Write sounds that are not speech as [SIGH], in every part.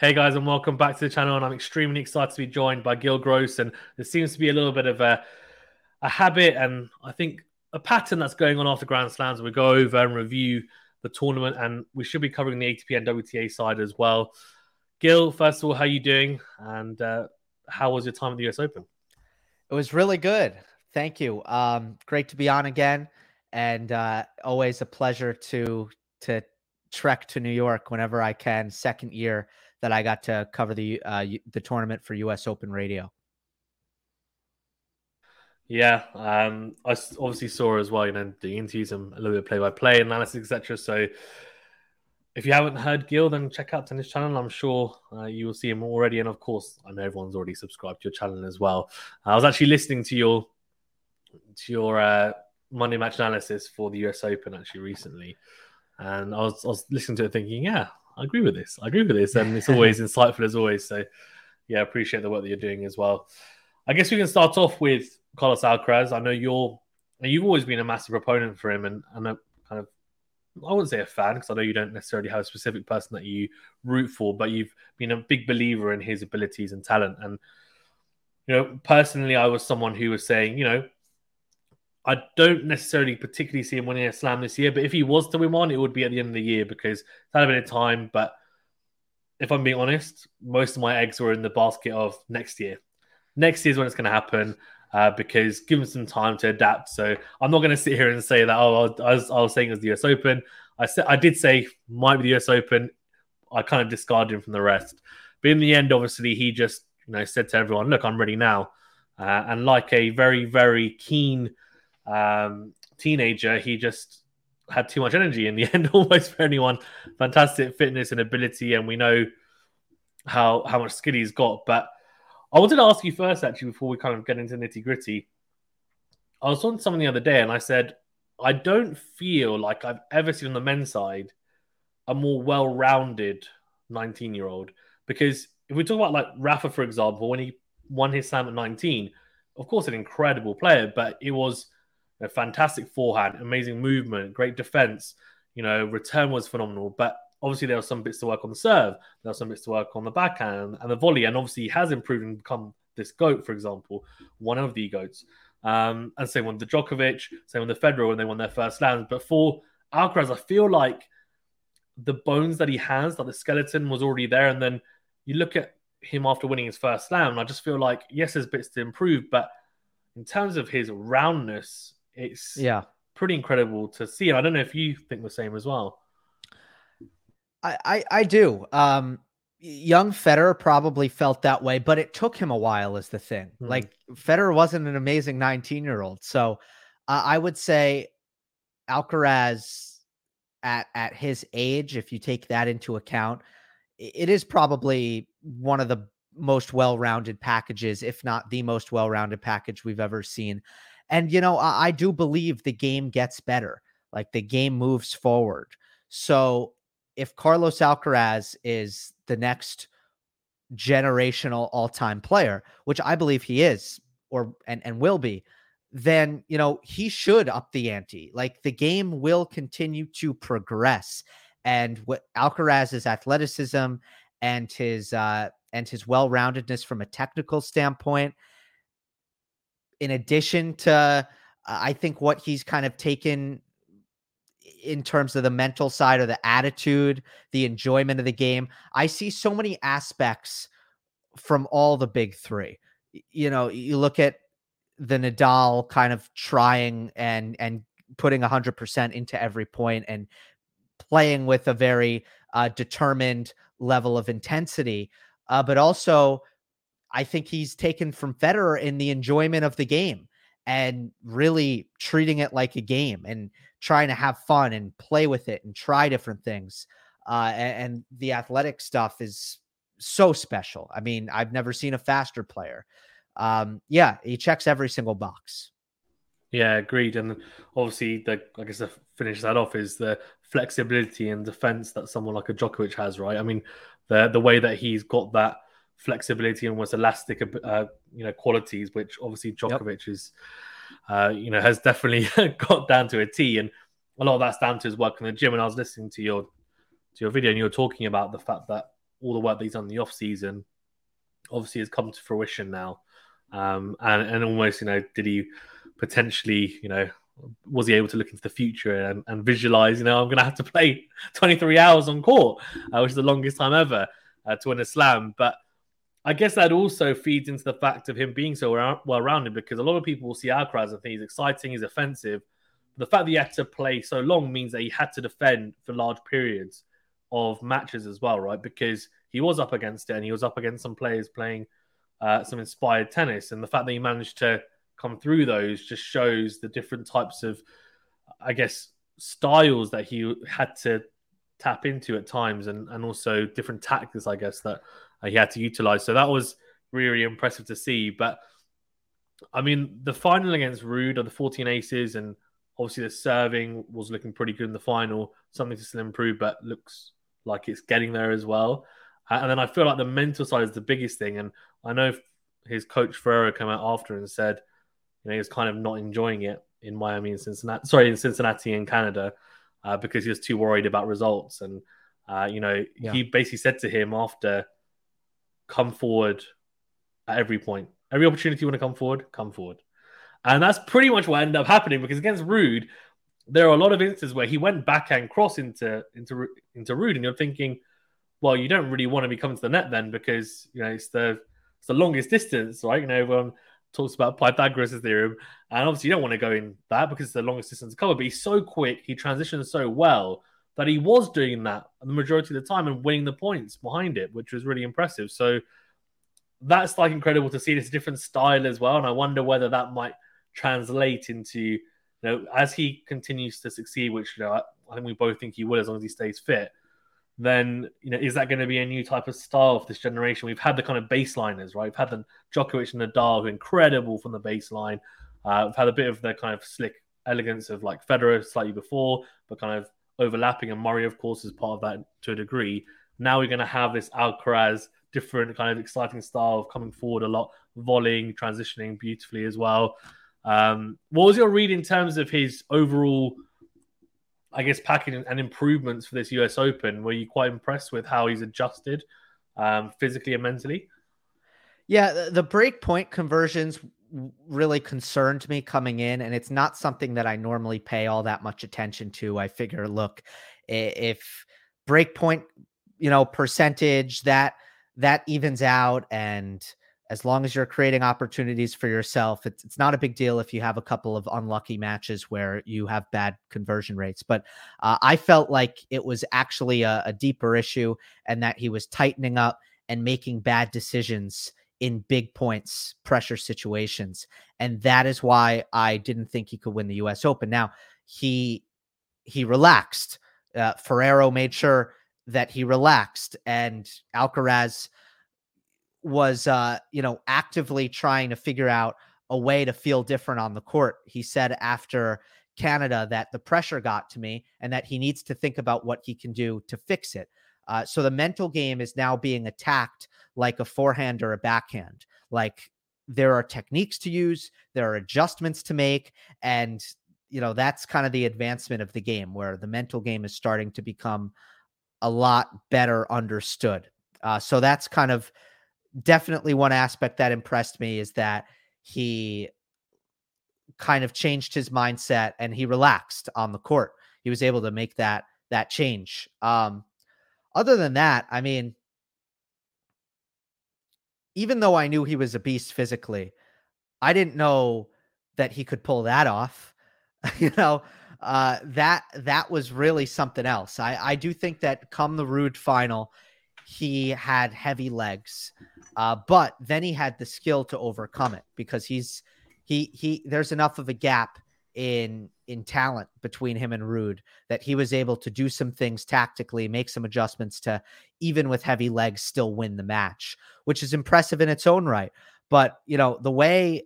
Hey guys, and welcome back to the channel. And I'm extremely excited to be joined by Gill Gross. And there seems to be a little bit of a, a habit and I think a pattern that's going on after Grand Slams. We go over and review the tournament, and we should be covering the ATP and WTA side as well. Gil, first of all, how are you doing? And uh, how was your time at the US Open? It was really good. Thank you. Um, great to be on again, and uh, always a pleasure to to trek to New York whenever I can. Second year that I got to cover the uh, the tournament for U.S. Open Radio. Yeah, um, I obviously saw as well. You know, the interviews and a little bit of play-by-play analysis, etc. So, if you haven't heard Gill, then check out Tennis Channel. I'm sure uh, you will see him already, and of course, I know everyone's already subscribed to your channel as well. I was actually listening to your to your uh, Monday match analysis for the US Open actually recently, and I was, I was listening to it thinking, yeah, I agree with this. I agree with this, and it's [LAUGHS] always insightful as always. So, yeah, I appreciate the work that you're doing as well. I guess we can start off with Carlos Alcaraz. I know you're you've always been a massive proponent for him, and, and a kind of I wouldn't say a fan because I know you don't necessarily have a specific person that you root for, but you've been a big believer in his abilities and talent. And you know, personally, I was someone who was saying, you know, I don't necessarily particularly see him winning a slam this year, but if he was to win one, it would be at the end of the year because it's had a bit of time. But if I'm being honest, most of my eggs were in the basket of next year. Next year is when it's going to happen uh, because give him some time to adapt. So I'm not going to sit here and say that, oh, I was, I was saying it was the US Open. I said I did say might be the US Open. I kind of discarded him from the rest. But in the end, obviously, he just you know said to everyone, "Look, I'm ready now." Uh, and like a very very keen um, teenager, he just had too much energy in the [LAUGHS] end, almost for anyone. Fantastic fitness and ability, and we know how how much skill he's got. But I wanted to ask you first, actually, before we kind of get into nitty gritty. I was on something the other day, and I said I don't feel like I've ever seen on the men's side a more well-rounded 19-year-old. Because if we talk about like Rafa, for example, when he won his slam at 19, of course, an incredible player, but it was a fantastic forehand, amazing movement, great defense. You know, return was phenomenal, but obviously there are some bits to work on the serve. There are some bits to work on the backhand and the volley, and obviously he has improved and become this goat, for example, one of the goats. Um, and same with the Djokovic, same with the Federer when they won their first slams. But for Alcaraz, I feel like the bones that he has, like the skeleton, was already there. And then you look at him after winning his first slam, and I just feel like yes, there's bits to improve, but in terms of his roundness it's yeah pretty incredible to see. I don't know if you think the same as well. I, I, I do. Um, young Federer probably felt that way, but it took him a while. Is the thing mm. like Federer wasn't an amazing 19 year old, so uh, I would say Alcaraz at at his age, if you take that into account, it is probably one of the most well-rounded packages, if not the most well-rounded package we've ever seen. And, you know, I, I do believe the game gets better, like the game moves forward. So if Carlos Alcaraz is the next generational all-time player, which I believe he is or and, and will be, then you know he should up the ante. Like the game will continue to progress, and what Alcaraz's athleticism and his uh, and his well-roundedness from a technical standpoint, in addition to uh, I think what he's kind of taken in terms of the mental side or the attitude, the enjoyment of the game. I see so many aspects from all the big three. You know, you look at the Nadal kind of trying and and putting 100% into every point and playing with a very uh, determined level of intensity, uh, but also I think he's taken from Federer in the enjoyment of the game and really treating it like a game and trying to have fun and play with it and try different things. Uh, and, and, the athletic stuff is so special. I mean, I've never seen a faster player. Um, yeah, he checks every single box. Yeah, agreed. And obviously, the I guess to finish that off is the flexibility and defense that someone like a Djokovic has, right? I mean, the the way that he's got that flexibility and was elastic, uh, you know, qualities, which obviously Djokovic yep. is, uh, you know, has definitely [LAUGHS] got down to a T. And a lot of that's down to his work in the gym. And I was listening to your to your video, and you were talking about the fact that all the work that he's done in the off season obviously has come to fruition now. Um, and, and almost, you know, did he potentially, you know, was he able to look into the future and, and visualize, you know, I'm going to have to play [LAUGHS] 23 hours on court, uh, which is the longest time ever uh, to win a slam. But I guess that also feeds into the fact of him being so well rounded because a lot of people will see Alcaraz and think he's exciting, he's offensive. The fact that he had to play so long means that he had to defend for large periods of matches as well, right? Because he was up against it and he was up against some players playing uh, some inspired tennis. And the fact that he managed to come through those just shows the different types of, I guess, styles that he had to tap into at times and, and also different tactics, I guess, that he had to utilize. So that was really impressive to see. But I mean, the final against Ruud of the 14 aces and obviously the serving was looking pretty good in the final, something to still improve, but looks like it's getting there as well. And then I feel like the mental side is the biggest thing. And I know his coach Ferrero came out after and said, you know, he was kind of not enjoying it in Miami and Cincinnati, sorry, in Cincinnati and Canada, uh, because he was too worried about results. And, uh, you know, yeah. he basically said to him after, come forward at every point. Every opportunity you want to come forward, come forward. And that's pretty much what ended up happening because against Ruud, there are a lot of instances where he went backhand cross into into into Ruud, and you're thinking, well, you don't really want to be coming to the net then because you know it's the it's the longest distance, right? You know, everyone talks about Pythagoras' theorem, and obviously you don't want to go in that because it's the longest distance to cover. But he's so quick, he transitions so well that he was doing that the majority of the time and winning the points behind it, which was really impressive. So that's like incredible to see. It's a different style as well, and I wonder whether that might translate into you know as he continues to succeed, which you know I, I think we both think he will as long as he stays fit. Then you know is that going to be a new type of style for this generation? We've had the kind of baseliners, right? We've had the Djokovic and Nadal, who are incredible from the baseline. Uh, we've had a bit of the kind of slick elegance of like Federer slightly before, but kind of overlapping. And Murray, of course, is part of that to a degree. Now we're going to have this Alcaraz different kind of exciting style of coming forward a lot, volleying, transitioning beautifully as well. Um, what was your read in terms of his overall, I guess, package and improvements for this US Open? Were you quite impressed with how he's adjusted um, physically and mentally? Yeah, the break point conversions really concerned me coming in, and it's not something that I normally pay all that much attention to. I figure, look, if breakpoint, you know, percentage that that evens out, and as long as you're creating opportunities for yourself, it's it's not a big deal if you have a couple of unlucky matches where you have bad conversion rates. But uh, I felt like it was actually a, a deeper issue, and that he was tightening up and making bad decisions in big points pressure situations. And that is why I didn't think he could win the US Open. Now, he he relaxed. Uh, Ferrero made sure that he relaxed and Alcaraz was uh, you know, actively trying to figure out a way to feel different on the court. He said after Canada that the pressure got to me and that he needs to think about what he can do to fix it. Uh, so the mental game is now being attacked like a forehand or a backhand. Like there are techniques to use, there are adjustments to make, and you know that's kind of the advancement of the game where the mental game is starting to become a lot better understood. Uh, so that's kind of definitely one aspect that impressed me is that he kind of changed his mindset and he relaxed on the court. He was able to make that that change. Um, other than that, I mean, even though I knew he was a beast physically, I didn't know that he could pull that off. [LAUGHS] you know, uh, that that was really something else. I I do think that come the Ruud final, he had heavy legs, uh, but then he had the skill to overcome it because he's he he. There's enough of a gap in in talent between him and Ruud that he was able to do some things tactically, make some adjustments to even with heavy legs still win the match, which is impressive in its own right. But you know the way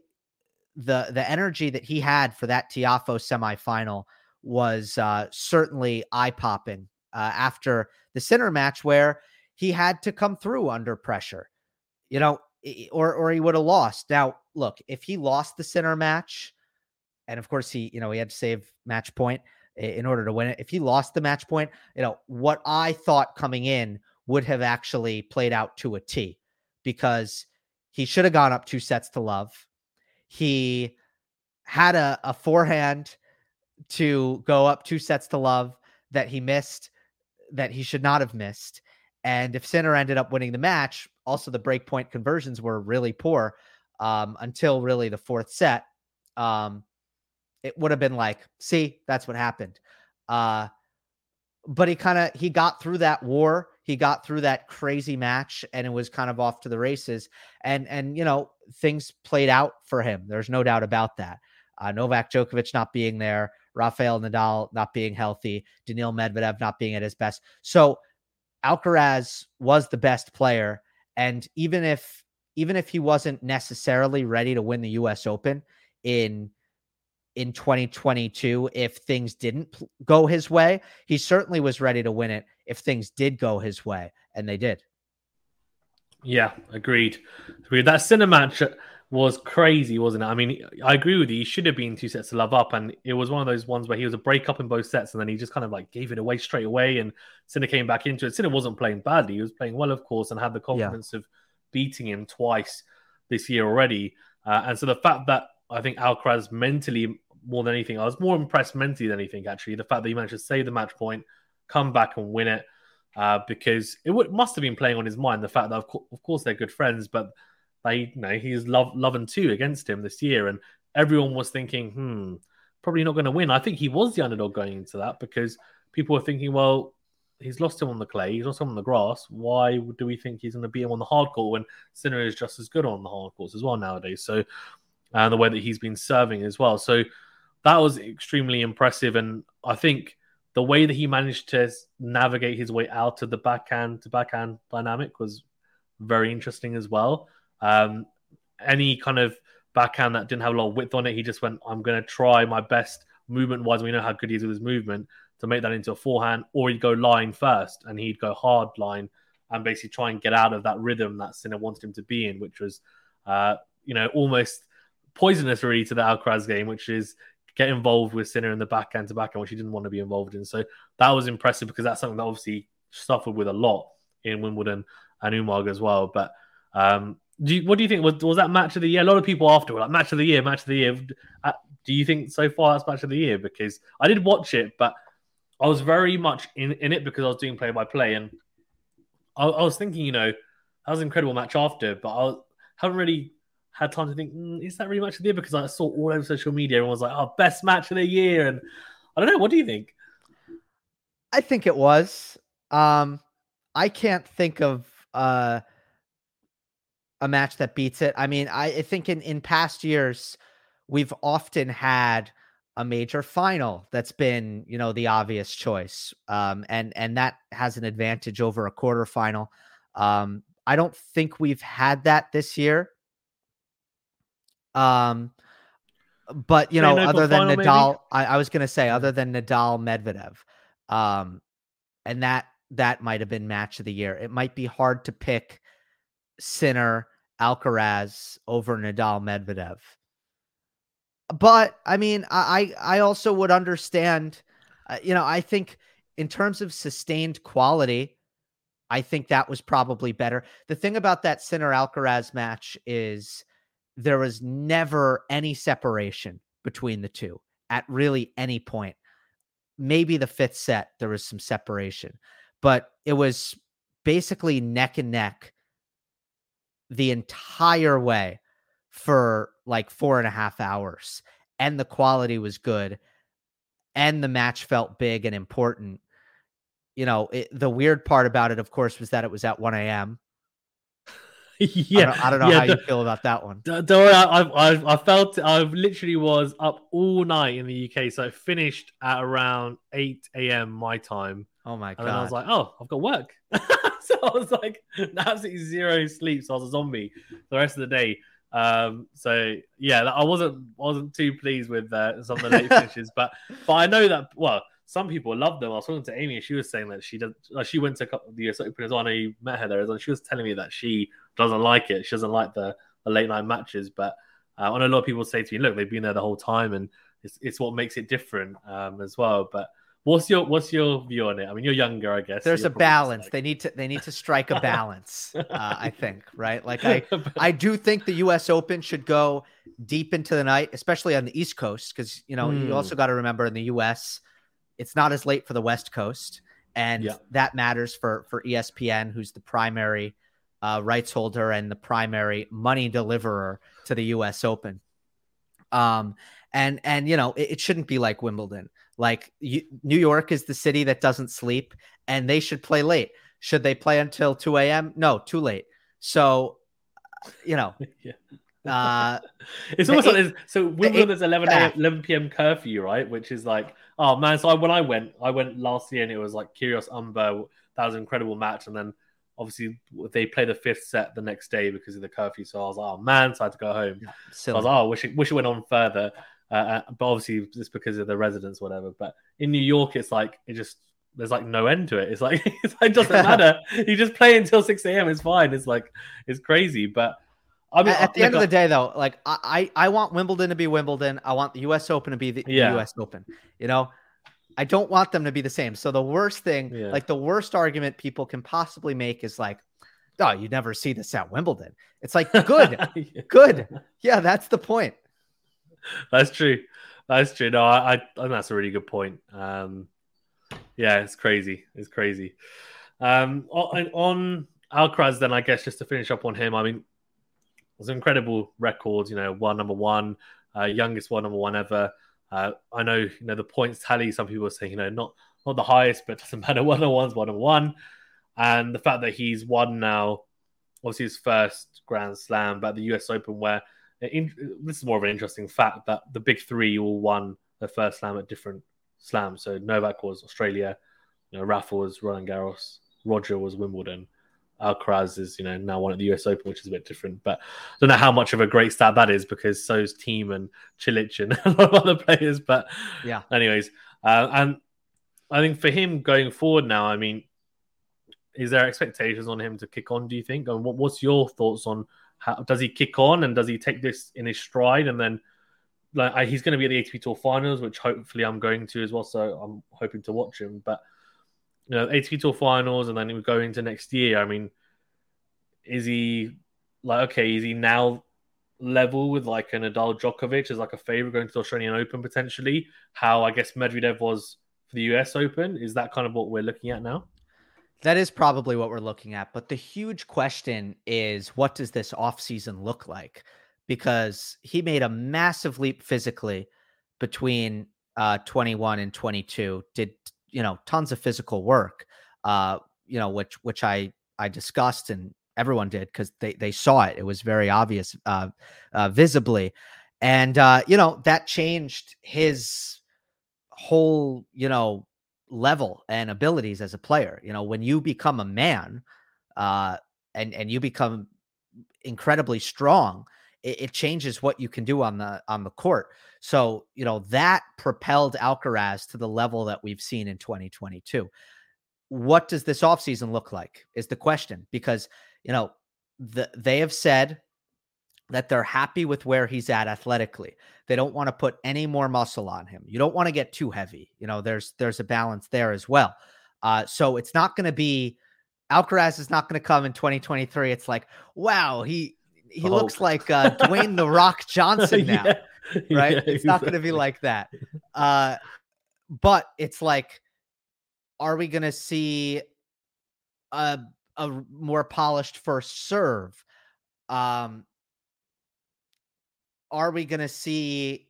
the the energy that he had for that Tiafoe semifinal was uh, certainly eye popping uh, after the Sinner match where he had to come through under pressure, you know, or or he would have lost. Now, look, if he lost the Sinner match and of course he you know he had to save match point in order to win it if he lost the match point you know what i thought coming in would have actually played out to a T because he should have gone up two sets to love. He had a, a forehand to go up two sets to love that he missed, that he should not have missed. And if Sinner ended up winning the match, also the breakpoint conversions were really poor um, until really the fourth set. Um, it would have been like, see, that's what happened. Uh, but he kind of he got through that war he got through that crazy match and it was kind of off to the races and and you know things played out for him there's no doubt about that uh, novak djokovic not being there rafael nadal not being healthy daniil medvedev not being at his best so alcaraz was the best player and even if even if he wasn't necessarily ready to win the us open in in 2022 if things didn't go his way. He certainly was ready to win it if things did go his way, and they did. Yeah, agreed. Agreed. That Sinner match was crazy, wasn't it? I mean, I agree with you. He should have been two sets to love up, and it was one of those ones where he was a break up in both sets, and then he just kind of like gave it away straight away, and Sinner came back into it. Sinner wasn't playing badly; he was playing well, of course, and had the confidence yeah. of beating him twice this year already. Uh, and so the fact that I think Alcaraz mentally more than anything. I was more impressed mentally than anything, actually. The fact that he managed to save the match point, come back and win it, uh, because it would, must have been playing on his mind. The fact that, of, co- of course, they're good friends, but they, you know, he's love, loving two against him this year, and everyone was thinking, hmm, probably not going to win. I think he was the underdog going into that because people were thinking, well, he's lost him on the clay, he's lost him on the grass. Why do we think he's going to beat him on the hard court when Sinner is just as good on the hard courts as well nowadays? So, and the way that he's been serving as well. So that was extremely impressive. And I think the way that he managed to navigate his way out of the backhand to backhand dynamic was very interesting as well. Um, any kind of backhand that didn't have a lot of width on it, he just went, I'm going to try my best movement wise. We know how good he is with his movement to make that into a forehand, or he'd go line first and he'd go hard line and basically try and get out of that rhythm that Sinner wanted him to be in, which was, uh, you know, almost poisonous really to the Alcaraz game, which is get involved with Sinner in the backhand to backhand, which he didn't want to be involved in. So that was impressive because that's something that obviously suffered with a lot in Wimbledon and Umag as well. But um, do you, what do you think? Was, was that match of the year? A lot of people after were like, match of the year, match of the year. Uh, do you think so far that's match of the year? Because I did watch it, but I was very much in, in it because I was doing play by play. And I, I, was thinking, you know, that was an incredible match after, but I haven't really had time to think, mm, is that really match of the year? Because I saw all over social media, everyone was like, oh, best match of the year. And I don't know. What do you think? I think it was. Um, I can't think of uh, a match that beats it. I mean, I, I think in, in past years, we've often had a major final that's been, you know, the obvious choice. Um, and, and that has an advantage over a quarterfinal. Um, I don't think we've had that this year. Um, but you know, other than Nadal, I, I, was gonna say other than Nadal, Medvedev, um, and that that might have been match of the year. It might be hard to pick Sinner, Alcaraz over Nadal, Medvedev. But I mean, I I also would understand. Uh, you know, I think in terms of sustained quality, I think that was probably better. The thing about that Sinner Alcaraz match is there was never any separation between the two at really any point. Maybe the fifth set, there was some separation, but it was basically neck and neck the entire way for like four and a half hours. And the quality was good. And the match felt big and important. You know, it, the weird part about it, of course, was that it was at 1 a.m. [LAUGHS] yeah, I don't, I don't know yeah, how the, you feel about that one. Don't worry, I, I, I felt I literally was up all night in the UK, so I finished at around eight a.m. my time. Oh my god! And I was like, oh, I've got work, [LAUGHS] so I was like, absolutely zero sleep. So I was a zombie the rest of the day. Um, so yeah, I wasn't wasn't too pleased with uh, some of the late [LAUGHS] finishes, but but I know that well some people love them. I was talking to Amy, and she was saying that she does. She went to the US Open as well. I know you met her there, and she was telling me that she doesn't like it. She doesn't like the, the late night matches. But uh, I know a lot of people say to me, "Look, they've been there the whole time, and it's it's what makes it different um, as well." But What's your what's your view on it? I mean, you're younger, I guess. There's so a balance. Like... They need to they need to strike a balance. [LAUGHS] uh, I think right. Like I [LAUGHS] I do think the U.S. Open should go deep into the night, especially on the East Coast, because you know mm. you hmm. also got to remember in the U.S. it's not as late for the West Coast, and yeah. that matters for for ESPN, who's the primary uh, rights holder and the primary money deliverer to the U.S. Open. Um, and and you know it, it shouldn't be like Wimbledon. Like you, New York is the city that doesn't sleep, and they should play late. Should they play until two a.m.? No, too late. So, you know, [LAUGHS] yeah. Uh, [LAUGHS] it's almost eight, like so Wimbledon is 11 a.m. 11 p.m. curfew, right? Which is like, oh man. So I, when I went, I went last year, and it was like Kyrgios Humbert. That was an incredible match, and then obviously they play the fifth set the next day because of the curfew. So I was like, oh man, so I had to go home. Yeah, so I was like, oh, wish it, wish it went on further. Uh, uh, but obviously it's because of the residents, whatever. But in New York, it's like it just there's like no end to it. It's like [LAUGHS] it's like, it doesn't [LAUGHS] matter. you just play until six a.m. It's fine. It's like it's crazy, but. I mean, at the end of the day, though, like I, I want Wimbledon to be Wimbledon. I want the U.S. Open to be the, yeah. U.S. Open. You know, I don't want them to be the same. So the worst thing, yeah. like the worst argument people can possibly make is like, oh, you never see this at Wimbledon. It's like good, [LAUGHS] yeah. good. Yeah, that's the point that's true. That's true. No, I, I, that's a really good point. Um, yeah, it's crazy. It's crazy. Um, on, on Alcaraz, then I guess just to finish up on him, I mean, it's an incredible record. You know, one number one, uh, youngest one number one ever. Uh, I know, you know, the points tally. Some people say, you know, not not the highest, but doesn't [LAUGHS] matter. One number one's one number one, and the fact that he's won now, obviously his first Grand Slam, but the U.S. Open, where in, this is more of an interesting fact that the big three all won their first slam at different slams. So Novak was Australia, you know, Rafa was Roland Garros, Roger was Wimbledon. Alcaraz is, you know, now one at the US Open, which is a bit different. But I don't know how much of a great stat that is because so's Thiem and Cilic and [LAUGHS] a lot of other players. But yeah, anyways, uh, and I think for him going forward now, I mean, is there expectations on him to kick on? Do you think? And what, what's your thoughts on how, does he kick on and does he take this in his stride and then like he's going to be at the ATP Tour Finals, which hopefully I'm going to as well. So I'm hoping to watch him. But you know, ATP Tour Finals, and then we go into next year. I mean, is he like okay? Is he now level with like an Nadal Djokovic as like a favorite going to the Australian Open potentially? How I guess Medvedev was for the US Open. Is that kind of what we're looking at now? That is probably what we're looking at. But the huge question is what does this offseason look like? Because he made a massive leap physically between uh, 21 and 22, did, you know, tons of physical work, uh, you know, which, which I, I discussed and everyone did because they, they saw it. It was very obvious, uh, uh, visibly. And, uh, you know, that changed his whole, you know, level and abilities as a player. You know, when you become a man, uh, and and you become incredibly strong, it, it, changes what you can do on the on the court. So you know that propelled Alcaraz to the level that we've seen in 2022. What does this offseason look like? Is the question because you know the, they have said that they're happy with where he's at athletically. They don't want to put any more muscle on him. You don't want to get too heavy. You know, there's there's a balance there as well. Uh, so it's not going to be Alcaraz is not going to come in 2023. It's like, wow, he he oh. looks [LAUGHS] like uh, Dwayne the Rock Johnson now, yeah. right? Yeah, it's exactly. not going to be like that. Uh, but it's like, are we going to see a a more polished first serve? Um, are we going to see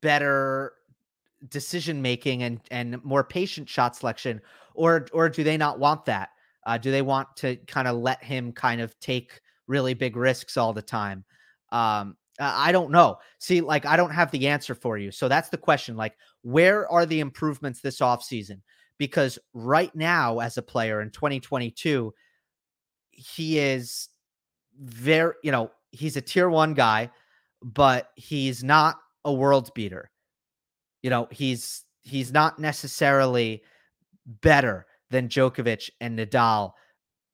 better decision making and and more patient shot selection or or do they not want that? Uh, do they want to kind of let him kind of take really big risks all the time? Um i don't know. See like i don't have the answer for you. So that's the question like where are the improvements this offseason because right now as a player in 2022 he is very you know he's a tier 1 guy but he's not a world beater. You know, he's he's not necessarily better than Djokovic and Nadal,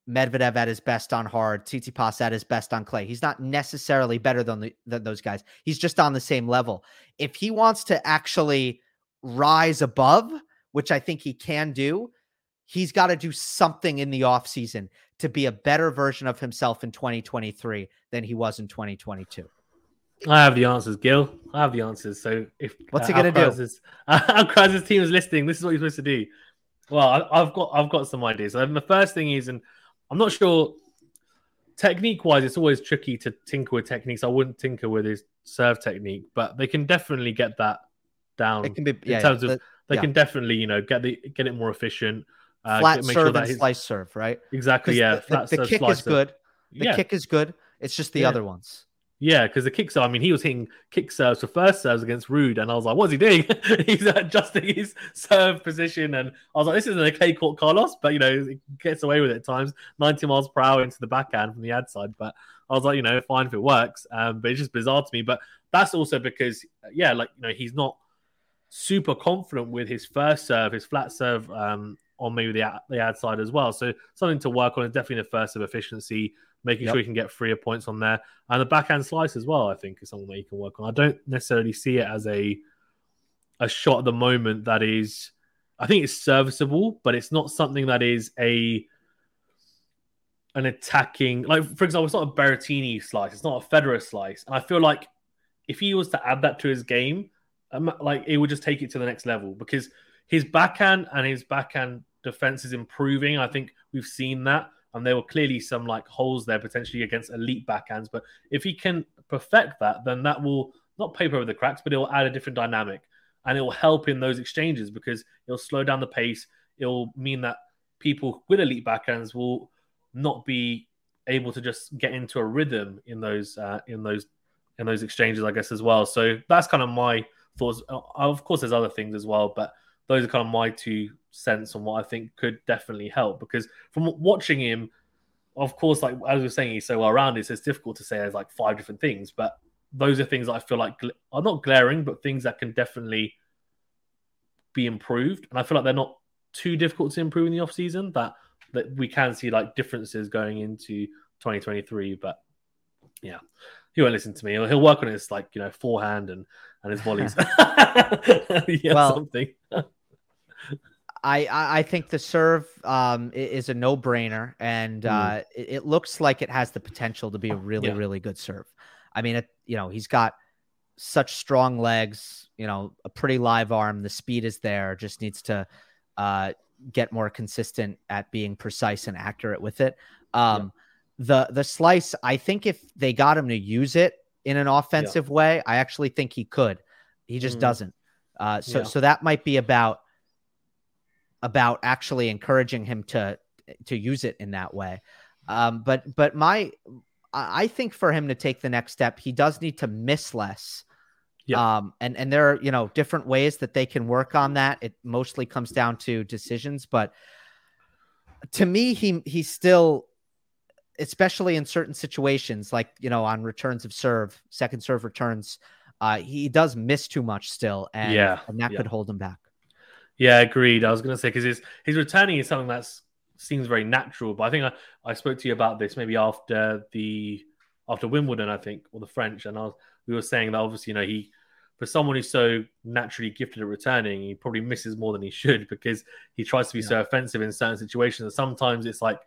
Medvedev at his best on hard, Tsitsipas at his best on clay. He's not necessarily better than, the, than those guys. He's just on the same level. If he wants to actually rise above which I think he can do, he's got to do something in the offseason to be a better version of himself in 2023 than he was in 2022. I have the answers, Gill. I have the answers. So if what's uh, he gonna do? Alcaraz's [LAUGHS] team is listening. This is what you're supposed to do. Well, I, have got I've got some ideas. And the first thing is, and I'm not sure technique wise, it's always tricky to tinker with techniques. I wouldn't tinker with his serve technique, but they can definitely get that down. It can be yeah, in terms yeah, of the, they yeah. can definitely you know get the get it more efficient. Uh, Flat serve sure and his, slice serve, right? Exactly. Yeah. The, the, the kick is good. The kick is good. It's just the other ones. Yeah, because the kick serve, I mean, he was hitting kick serves for first serves against Ruud, and I was like, what's he doing? [LAUGHS] He's adjusting his serve position, and I was like, this isn't a clay court Carlos, but you know, he gets away with it at times, 90 miles per hour into the backhand from the ad side. But I was like, you know, fine if it works, um, but it's just bizarre to me. But that's also because, yeah, like, you know, he's not super confident with his first serve, his flat serve um, on maybe the, the ad side as well. So something to work on is definitely the first of efficiency making yep. sure he can get freer points on there. And the backhand slice as well, I think, is something that he can work on. I don't necessarily see it as a a shot at the moment that is I think it's serviceable, but it's not something that is a an attacking like for example, it's not a Berrettini slice, it's not a Federer slice. And I feel like if he was to add that to his game, like it would just take it to the next level because his backhand and his backhand defense is improving. I think we've seen that and there were clearly some like holes there potentially against elite backhands. But if he can perfect that, then that will not paper over the cracks, but it will add a different dynamic and it will help in those exchanges because it'll slow down the pace. It'll mean that people with elite backhands will not be able to just get into a rhythm in those uh, in those in those exchanges, I guess as well. So that's kind of my thoughts. Uh, of course, there's other things as well, but those are kind of my two cents on what I think could definitely help. Because from watching him, of course, like as we were saying, he's so well rounded, so it's difficult to say there's like five different things. But those are things that I feel like are not glaring, but things that can definitely be improved. And I feel like they're not too difficult to improve in the off season. That that we can see like differences going into 2023. But yeah, he won't listen to me. He'll, he'll work on his like you know forehand and and his volleys. [LAUGHS] [LAUGHS] yeah, well, something. [LAUGHS] I, I think the serve um, is a no brainer, and mm. uh, it, it, looks like it has the potential to be a really, yeah. really good serve. I mean, it, you know, he's got such strong legs, you know, a pretty live arm. The speed is there, just needs to uh, get more consistent at being precise and accurate with it. Um, yeah. The the slice, I think if they got him to use it in an offensive yeah. way, I actually think he could. He just mm. doesn't. Uh, so so that might be about about actually encouraging him to to use it in that way. Um, but but my I think for him to take the next step, he does need to miss less. Yeah. Um, and and there are you know different ways that they can work on that. It mostly comes down to decisions, but to me, he he's still, especially in certain situations, like you know on returns of serve, second serve returns, uh, he does miss too much still, and yeah, and that yeah. could hold him back. Yeah, agreed. I was going to say because his his returning is something that seems very natural, but I think I, I spoke to you about this maybe after the after Wimbledon, I think, or the French, and I was, we were saying that obviously, you know, he for someone who's so naturally gifted at returning, he probably misses more than he should [LAUGHS] because he tries to be yeah. so offensive in certain situations. And sometimes it's like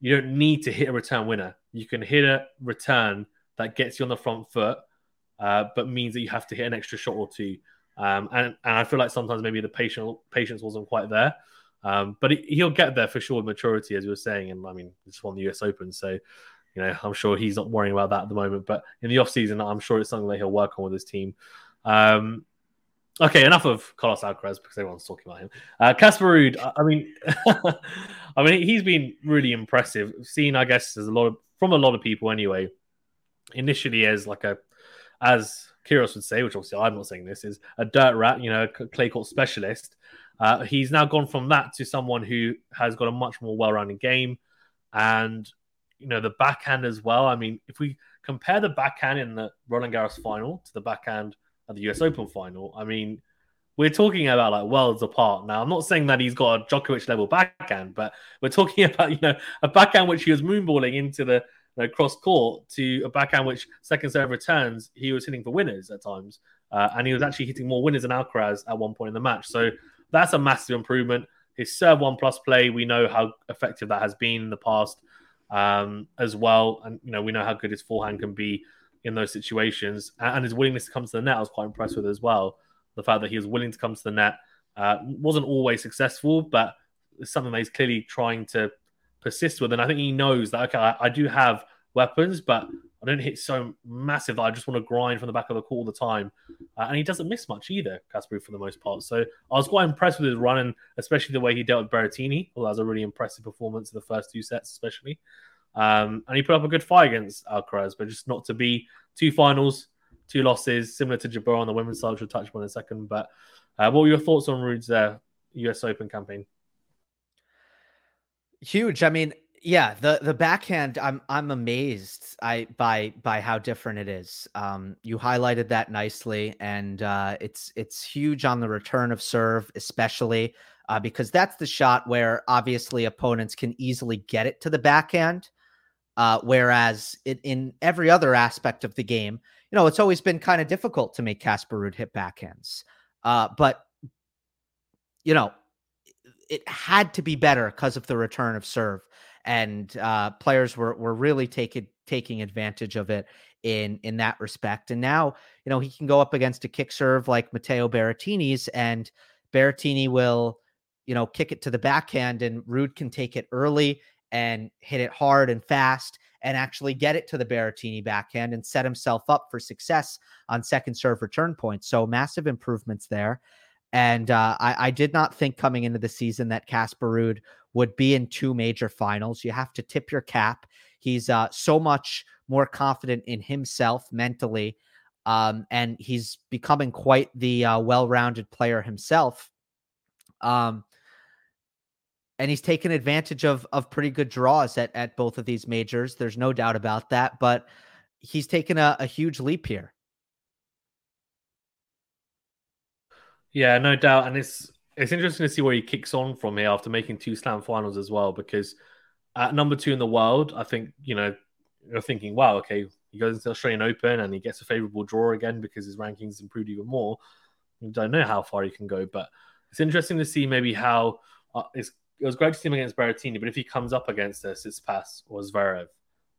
you don't need to hit a return winner. You can hit a return that gets you on the front foot, uh, but means that you have to hit an extra shot or two. Um, and, and I feel like sometimes maybe the patient, patience wasn't quite there. Um, but he, will get there for sure with maturity, as you were saying. And I mean, it's won the US Open. So, you know, I'm sure he's not worrying about that at the moment. But in the offseason, I'm sure it's something that he'll work on with his team. Um, okay, enough of Carlos Alcaraz because everyone's talking about him. Uh, Casper Ruud, I, I mean, [LAUGHS] I mean, he's been really impressive. Seen, I guess, there's a lot of, from a lot of people anyway, initially as like a, as Kyrgios would say, which obviously I'm not saying this, is a dirt rat, you know, clay court specialist. Uh, he's now gone from that to someone who has got a much more well-rounded game, and you know the backhand as well. I mean, if we compare the backhand in the Roland Garros final to the backhand at the US Open final, I mean, we're talking about like worlds apart. Now, I'm not saying that he's got a Djokovic level backhand, but we're talking [LAUGHS] about you know a backhand which he was moonballing into the know, cross court to a backhand which second serve returns, he was hitting for winners at times. Uh, and he was actually hitting more winners than Alcaraz at one point in the match. So that's a massive improvement. His serve one plus play, we know how effective that has been in the past um, as well, and you know we know how good his forehand can be in those situations, and his willingness to come to the net. I was quite impressed with as well. The fact that he was willing to come to the net uh, wasn't always successful, but it's something that he's clearly trying to persist with. And I think he knows that okay, I, I do have weapons, but I don't hit so massive that I just want to grind from the back of the court all the time. Uh, and he doesn't miss much either, Casper for the most part. So I was quite impressed with his run, and especially the way he dealt with Berrettini. Well, that was a really impressive performance in the first two sets, especially. Um, and he put up a good fight against Alcaraz, but just not to be two finals, two losses, similar to Jabeur on the women's side, which we'll touch on in a second. But uh, what were your thoughts on Ruud's uh, US Open campaign? Huge. I mean, yeah, the the backhand, I'm I'm amazed I by by how different it is. Um, you highlighted that nicely, and uh, it's it's huge on the return of serve, especially uh, because that's the shot where obviously opponents can easily get it to the backhand. Uh, whereas it, in every other aspect of the game, you know, it's always been kind of difficult to make Casper Ruud hit backhands. Uh, but you know, it had to be better because of the return of serve, and uh, players were were really taking taking advantage of it in in that respect. And now, you know, he can go up against a kick serve like Matteo Berrettini's, and Berrettini will, you know, kick it to the backhand, and Ruud can take it early and hit it hard and fast and actually get it to the Berrettini backhand and set himself up for success on second serve return points. So massive improvements there. And uh, I, I, did not think coming into the season that Casper Ruud would be in two major finals. You have to tip your cap. He's uh, so much more confident in himself mentally, um, and he's becoming quite the uh, well-rounded player himself. Um, and he's taken advantage of of pretty good draws at at both of these majors. There's no doubt about that, but he's taken a, a huge leap here. Yeah, no doubt, and it's it's interesting to see where he kicks on from here after making two slam finals as well. Because at number two in the world, I think you know you're thinking, wow, okay, he goes into Australian Open and he gets a favorable draw again because his rankings improved even more. You don't know how far he can go, but it's interesting to see maybe how uh, it's it was great to see him against Berrettini, but if he comes up against Tsitsipas or Zverev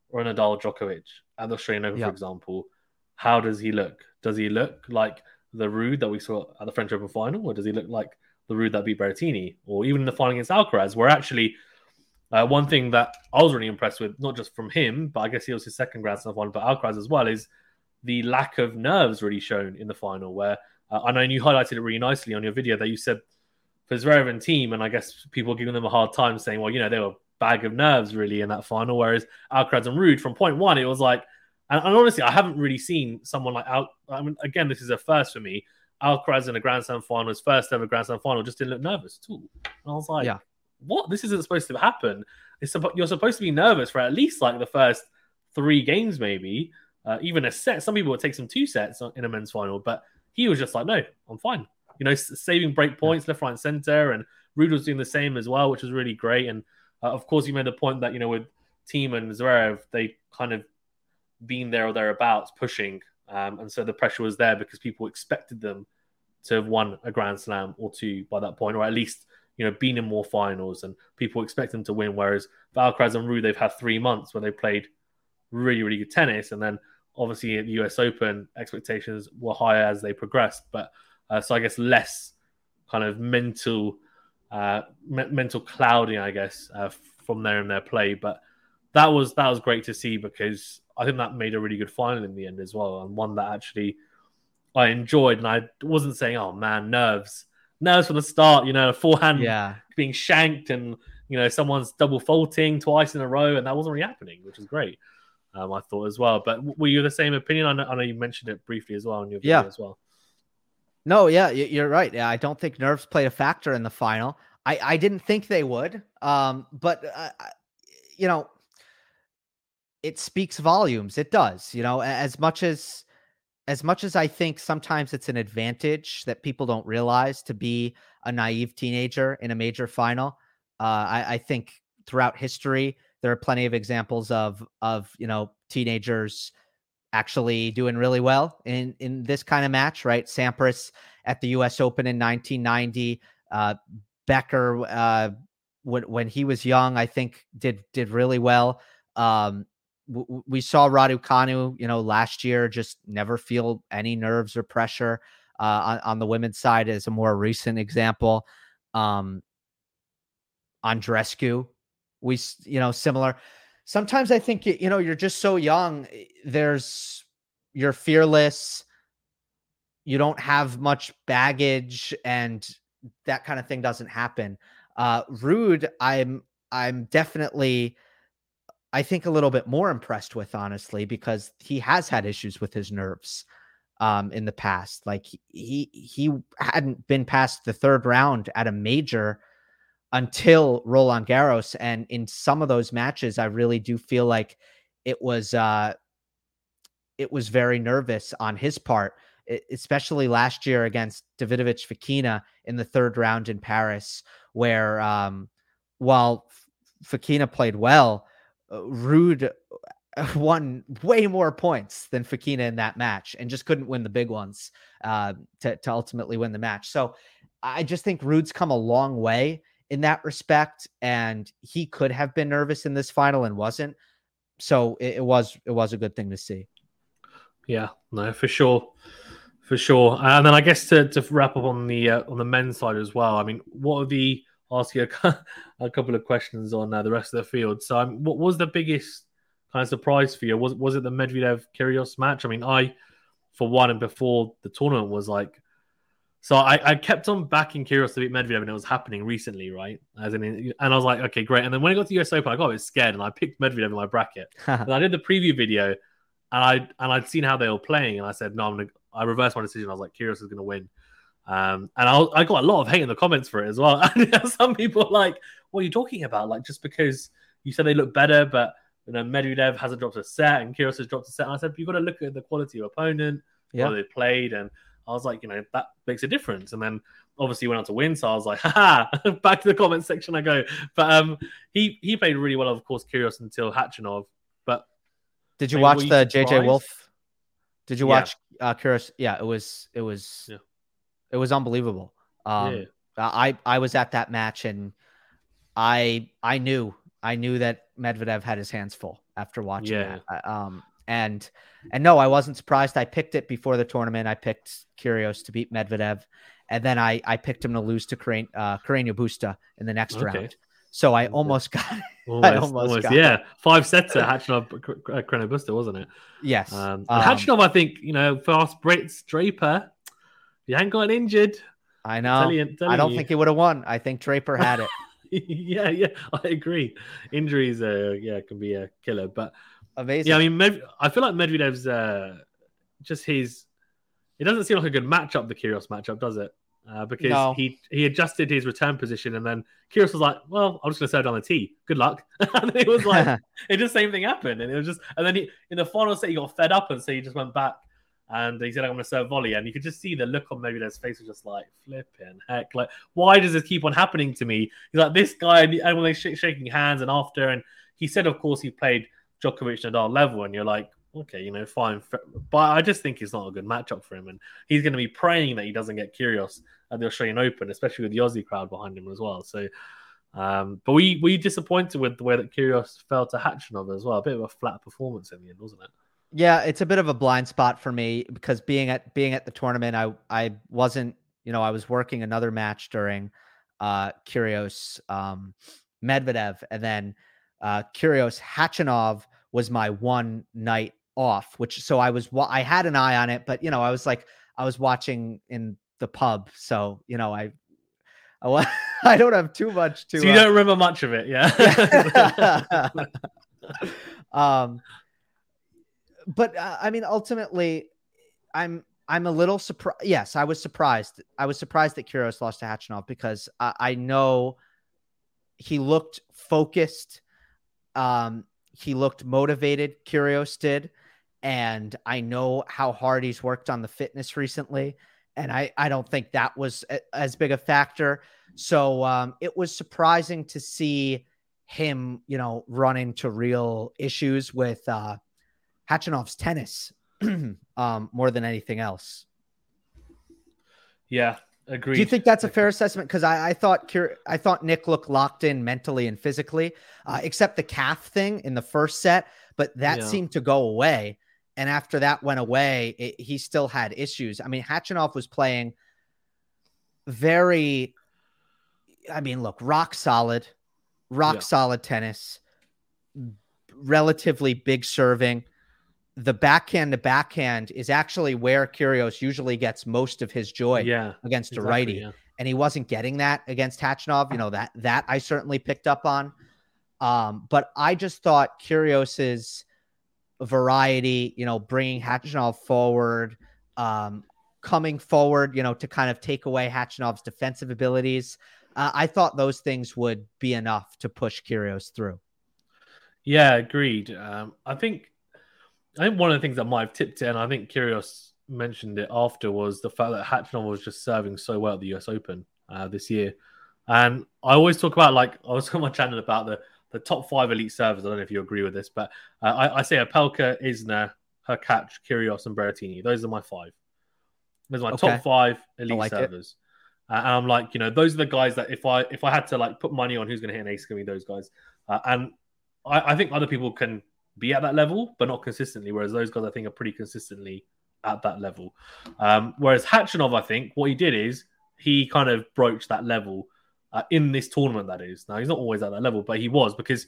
or Nadal Djokovic at the Australian Open, for example, how does he look? Does he look like the Ruud that we saw at the French Open final, or does he look like the Ruud that beat Berrettini, or even in the final against Alcaraz, where actually uh, one thing that I was really impressed with, not just from him, but I guess he was his second Grand Slam final, but Alcaraz as well, is the lack of nerves really shown in the final. Where uh, I know you highlighted it really nicely on your video that you said for Zverev and team, and I guess people giving them a hard time saying, well, you know, they were bag of nerves really in that final. Whereas Alcaraz and Ruud from point one, it was like, and, and honestly, I haven't really seen someone like Al. I mean, again, this is a first for me. Alcaraz in a Grand Slam final, his first ever Grand Slam final, just didn't look nervous at all. And I was like, yeah. what? This isn't supposed to happen. It's you're supposed to be nervous for at least like the first three games, maybe uh, even a set. Some people would take some two sets in a men's final, but he was just like, no, I'm fine you know, saving break points left, right, and center. And Ruud was doing the same as well, which was really great. And uh, of course, you made the point that, you know, with Thiem and Zverev, they kind of been there or thereabouts pushing. Um, and so the pressure was there because people expected them to have won a Grand Slam or two by that point, or at least, you know, been in more finals and people expect them to win. Whereas for Alcaraz and Ruud, they've had three months where they played really, really good tennis. And then obviously at the US Open, expectations were higher as they progressed. But uh, so I guess less kind of mental, uh, me- mental clouding, I guess, uh, from there in their play. But that was that was great to see because I think that made a really good final in the end as well, and one that actually I enjoyed. And I wasn't saying, "Oh man, nerves, nerves from the start." You know, a forehand yeah. being shanked, and you know someone's double faulting twice in a row, and that wasn't really happening, which is great. Um, I thought as well. But were you the same opinion? I know, I know you mentioned it briefly as well in your video yeah. as well. No, yeah, you're right. Yeah, I don't think nerves played a factor in the final. I, I didn't think they would. Um, but uh, you know, it speaks volumes. It does. You know, as much as as much as I think sometimes it's an advantage that people don't realize to be a naive teenager in a major final. Uh, I, I think throughout history there are plenty of examples of of you know teenagers actually doing really well in in this kind of match, right? Sampras at the U.S. Open in 1990, Uh, Becker, uh, when when he was young, I think did did really well. Um, w- we saw Raducanu, you know, last year just never feel any nerves or pressure. Uh, on, on the women's side, as a more recent example, um, Andreescu, we you know similar. Sometimes I think you know you're just so young. Eh, there's you're fearless. You don't have much baggage, and that kind of thing doesn't happen. Uh, Ruud, I'm I'm definitely I think a little bit more impressed with honestly because he has had issues with his nerves um in the past. Like he he hadn't been past the third round at a major until Roland Garros and in some of those matches I really do feel like it was uh it was very nervous on his part especially last year against Davidovich Fokina in the third round in Paris where um, while Fokina played well, uh, Ruud uh, [LAUGHS] won way more points than Fokina in that match and just couldn't win the big ones uh, to, to ultimately win the match. So I just think Ruud's come a long way in that respect, and he could have been nervous in this final and wasn't. So it, it was it was a good thing to see. Yeah, no, for sure for sure. And then I guess to, to wrap up on the uh, on the men's side as well. I mean, what are the ask you a, [LAUGHS] a couple of questions on uh, the rest of the field. So, um, what was the biggest kind of surprise for you? Was was it the Medvedev Kyrgios match? I mean, I for one and before the tournament was like. So I, I kept on backing Kyrgios to beat Medvedev, and it was happening recently, right? As in, and I was like, okay, great. And then when I got to the US Open, I got a bit scared, and I picked Medvedev in my bracket. [LAUGHS] and I did the preview video, and I and I'd seen how they were playing, and I said, no, I'm gonna I reversed my decision. I was like, Kyrgios is going to win. Um, and I, I, got a lot of hate in the comments for it as well. [LAUGHS] And some people like, what are you talking about? Like, just because you said they look better, but you know, Medvedev hasn't dropped a set and Kyrgios has dropped a set. And I said, you've got to look at the quality of opponent, yeah. they played. And I was like, you know, that makes a difference. And then obviously went on to win. So I was like, [LAUGHS] haha, back to the comment section I go. But um, he, he played really well, of course, Kyrgios until Khachanov. But did you watch the JJ Wolf? Did you watch uh, Kyrgios? Yeah, it was it was yeah. it was unbelievable. Um, yeah. I I was at that match and I I knew I knew that Medvedev had his hands full after watching yeah. that. Um, and and no, I wasn't surprised. I picked it before the tournament. I picked Kyrgios to beat Medvedev, and then I I picked him to lose to Karen, uh, Carreño Busta in the next okay. round. So I almost got it. Almost, [LAUGHS] I almost, almost yeah. It. Five sets at Khachanov, Carreño Busta, wasn't it? Yes. Um, um, Khachanov, I think, you know, fast Brits, Draper, you hadn't gotten injured. I know. I don't you. think he would have won. I think Draper had it. [LAUGHS] yeah, yeah, I agree. Injuries, uh, yeah, can be a killer, but amazing. Yeah, I mean, Med- I feel like Medvedev's uh, just his. It doesn't seem like a good matchup, the Kyrgios matchup, does it? uh, because no. he he adjusted his return position, and then Kyrgios was like, "Well, I'm just going to serve down the tee. Good luck." [LAUGHS] and it was like, [LAUGHS] it just same thing happened, and it was just, and then he in the final set he got fed up, and so he just went back, and he said, "I'm going to serve volley," and you could just see the look on Medvedev's face was just like, "Flipping heck! Like, why does this keep on happening to me?" He's like, "This guy," and when they sh- shaking hands, and after, and he said, of course, he played Djokovic Nadal level, and you're like, okay, you know, fine. But I just think it's not a good matchup for him. And he's going to be praying that he doesn't get Kyrgios at the Australian Open, especially with the Aussie crowd behind him as well. So, um, but we we disappointed with the way that Kyrgios fell to Khachanov as well. A bit of a flat performance in the end, wasn't it? Yeah, it's a bit of a blind spot for me because being at being at the tournament, I I wasn't, you know, I was working another match during uh Kyrgios um Medvedev and then uh Kyrgios Khachanov was my one night off, which so I was I had an eye on it, but you know, I was like I was watching in the pub, so you know, I I, [LAUGHS] I don't have too much to. So you uh, don't remember much of it, yeah. [LAUGHS] um, but uh, I mean, ultimately, I'm I'm a little surprised. Yes, I was surprised. I was surprised that Kyrgios lost to Khachanov because I, I know he looked focused. Um, he looked motivated. Kyrgios did and I know how hard he's worked on the fitness recently, and I I don't think that was a, as big a factor. So um, it was surprising to see him, you know, run into real issues with uh, tennis [CLEARS THROAT] um, more than anything else. Yeah, Agreed. Do you think that's a fair assessment? Because I, I, thought I thought Nick looked locked in mentally and physically, uh, except the calf thing in the first set, but that yeah. seemed to go away. And after that went away, it, he still had issues. I mean, Khachanov was playing very, I mean, look, rock solid, rock yeah. solid tennis, relatively big serving the backhand to backhand is actually where Kyrgios usually gets most of his joy yeah, against exactly, a righty. Yeah. And he wasn't getting that against Khachanov. You know, that that I certainly picked up on. Um, but I just thought Kyrgios's variety, you know, bringing Khachanov forward, um, coming forward, you know, to kind of take away Khachanov's defensive abilities. Uh, I thought those things would be enough to push Kyrgios through. Yeah, agreed. Um, I think I think one of the things that might have tipped it, and I think Kyrgios mentioned it after, was the fact that Khachanov was just serving so well at the US Open uh, this year. And I always talk about, like, I was [LAUGHS] on my channel about the, the top five elite servers. I don't know if you agree with this, but uh, I, I, say Opelka, Isner, Hurkacz, Kyrgios, and Berrettini. Those are my five. Those are my okay. top five elite like servers. Uh, and I'm like, you know, those are the guys that if I if I had to like put money on who's going to hit an ace, it's going to be those guys. Uh, and I, I think other people can be at that level, but not consistently. Whereas those guys, I think, are pretty consistently at that level. Um, whereas Khachanov, I think, what he did is he kind of broached that level uh, in this tournament. That is now he's not always at that level, but he was because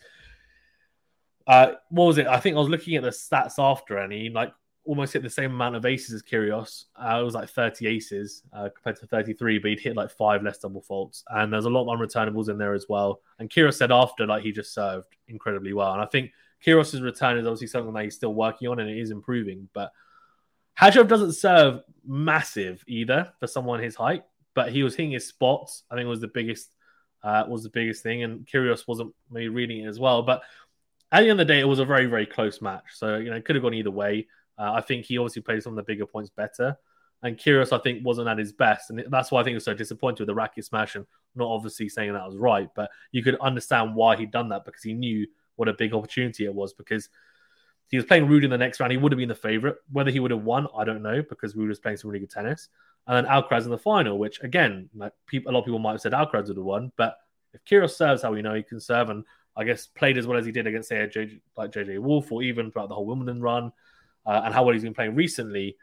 uh, what was it? I think I was looking at the stats after, and he like almost hit the same amount of aces as Kyrgios. Uh, it was like 30 aces uh, compared to 33, but he'd hit like five less double faults. And there's a lot of unreturnables in there as well. And Kyrgios said after, like, he just served incredibly well. And I think Kyrgios's return is obviously something that he's still working on and it is improving. But Khachanov doesn't serve massive either for someone his height, but he was hitting his spots. I think was the biggest uh, was the biggest thing, and Kyrgios wasn't maybe reading it as well. But at the end of the day, it was a very very close match. So you know, it could have gone either way. Uh, I think he obviously played some of the bigger points better. And Kyrgios, I think, wasn't at his best. And that's why I think it was so disappointed with the racket smash and not obviously saying that was right. But you could understand why he'd done that because he knew what a big opportunity it was because he was playing Ruud in the next round. He would have been the favorite. Whether he would have won, I don't know because Ruud was playing some really good tennis. And then Alcaraz in the final, which again, like people, a lot of people might have said Alcaraz would have won. But if Kyrgios serves how we know he can serve, and I guess played as well as he did against say JJ, like JJ Wolf or even throughout the whole Wimbledon run, uh, and how well he's been playing recently,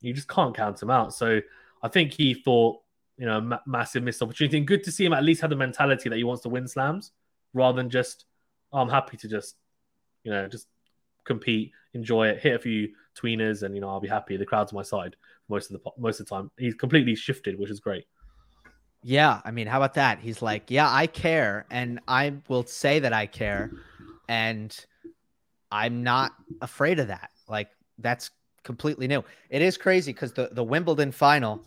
you just can't count him out. So I think he thought, you know, ma- massive missed opportunity. And good to see him at least have the mentality that he wants to win slams rather than just I'm happy to just, you know, just compete, enjoy it, hit a few tweeners, and you know, I'll be happy. The crowd's my side most of the most of the time. He's completely shifted, which is great. Yeah, I mean, how about that? He's like, yeah, I care, and I will say that I care, and I'm not afraid of that. Like that's completely new. It is crazy because the the Wimbledon final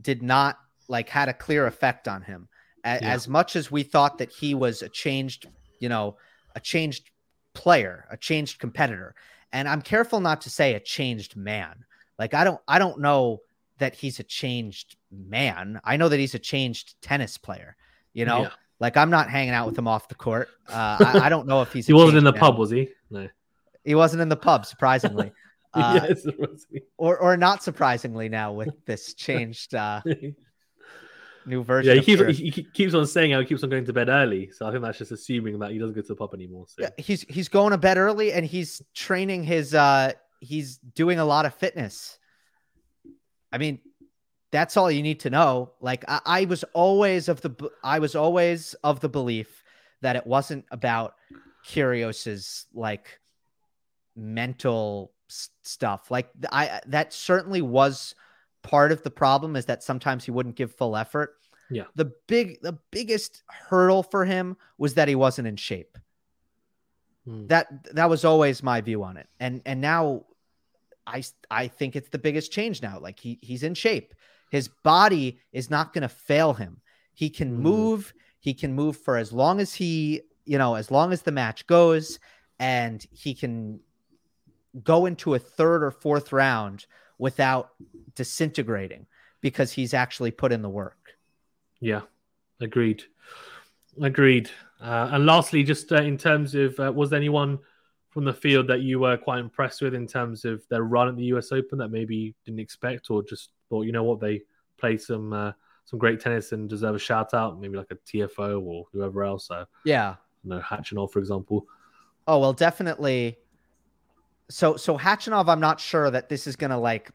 did not like had a clear effect on him. A- yeah. As much as we thought that he was a changed, you know, a changed player, a changed competitor. And I'm careful not to say a changed man. Like I don't I don't know that he's a changed man. I know that he's a changed tennis player. You know, yeah. like I'm not hanging out with him off the court. Uh, I, I, [LAUGHS] don't know if he's. he wasn't in the man. pub, was he? No, he wasn't in the pub. Surprisingly, [LAUGHS] uh, yes, or or not surprisingly now with this changed uh, [LAUGHS] new version. Yeah, he keeps, he keeps on saying how he keeps on going to bed early. So I think that's just assuming that he doesn't go to the pub anymore. So. Yeah, he's he's going to bed early and he's training his. uh He's doing a lot of fitness. I mean, that's all you need to know. Like I, I was always of the I was always of the belief that it wasn't about Kyrgios's like mental stuff. Like I that certainly was part of the problem is that sometimes he wouldn't give full effort. Yeah. The big the biggest hurdle for him was that he wasn't in shape. Hmm. That that was always my view on it. And and now I I think it's the biggest change now. Like he he's in shape. His body is not going to fail him. He can hmm. move, he can move for as long as he, you know, as long as the match goes and he can go into a third or fourth round without disintegrating because he's actually put in the work. Yeah, agreed. Agreed. Uh, and lastly, just uh, in terms of, uh, was there anyone from the field that you were quite impressed with in terms of their run at the US Open that maybe didn't expect or just thought, you know what, they played some uh, some great tennis and deserve a shout out, maybe like a Tiafoe or whoever else. So yeah, you know, Khachanov, for example. Oh well, definitely. So so Khachanov, I'm not sure that this is gonna like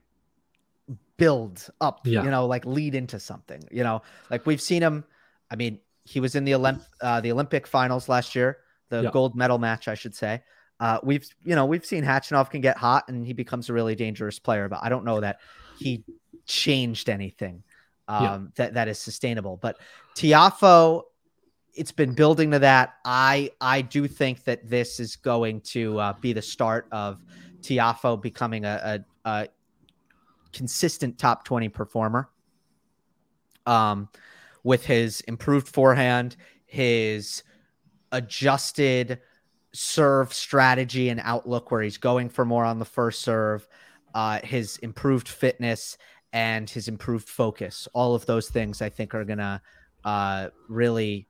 build up, yeah. you know, like lead into something. You know, like we've seen him. I mean, he was in the Olymp uh, the Olympic finals last year, the yeah. gold medal match, I should say. Uh, we've you know we've seen Khachanov can get hot and he becomes a really dangerous player, but I don't know that he changed anything um, yeah. that that is sustainable. But Tiafoe, it's been building to that. I I do think that this is going to uh, be the start of Tiafoe becoming a, a, a consistent top twenty performer. Um, with his improved forehand, his adjusted serve strategy and outlook, where he's going for more on the first serve, uh, his improved fitness and his improved focus. All of those things I think are to uh, really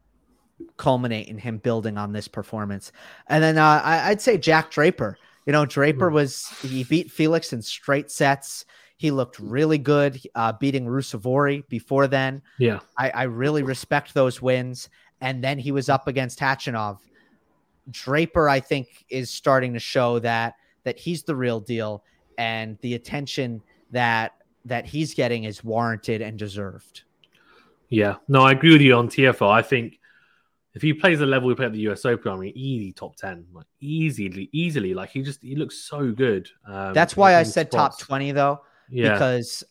culminate in him building on this performance. And then uh, I, would say Jack Draper. You know, Draper hmm. was he beat Felix in straight sets. He looked really good, uh, beating Ruusuvuori before then. Yeah, I, I really respect those wins. And then he was up against Khachanov. Draper, I think, is starting to show that that he's the real deal, and the attention that that he's getting is warranted and deserved. Yeah, no, I agree with you on Tiafoe. I think if he plays the level we play at the US Open, I mean, easy top ten, like easily, easily. Like he just he looks so good. Um, That's why I said spots. top twenty though, yeah. because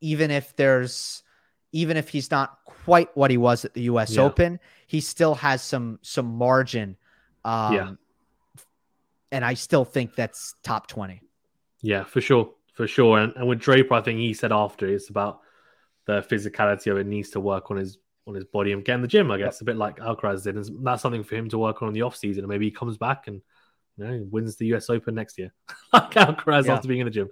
even if there's even if he's not quite what he was at the US yeah. Open, he still has some some margin. Um, yeah. And I still think that's top 20. Yeah, for sure for sure. And, and with Draper, I think he said after it's about the physicality of it needs to work on his on his body and get in the gym. I guess a bit like Alcaraz did. And that's something for him to work on in the off season. And maybe he comes back and you know wins the US Open next year, [LAUGHS] like Alcaraz yeah. after being in the gym.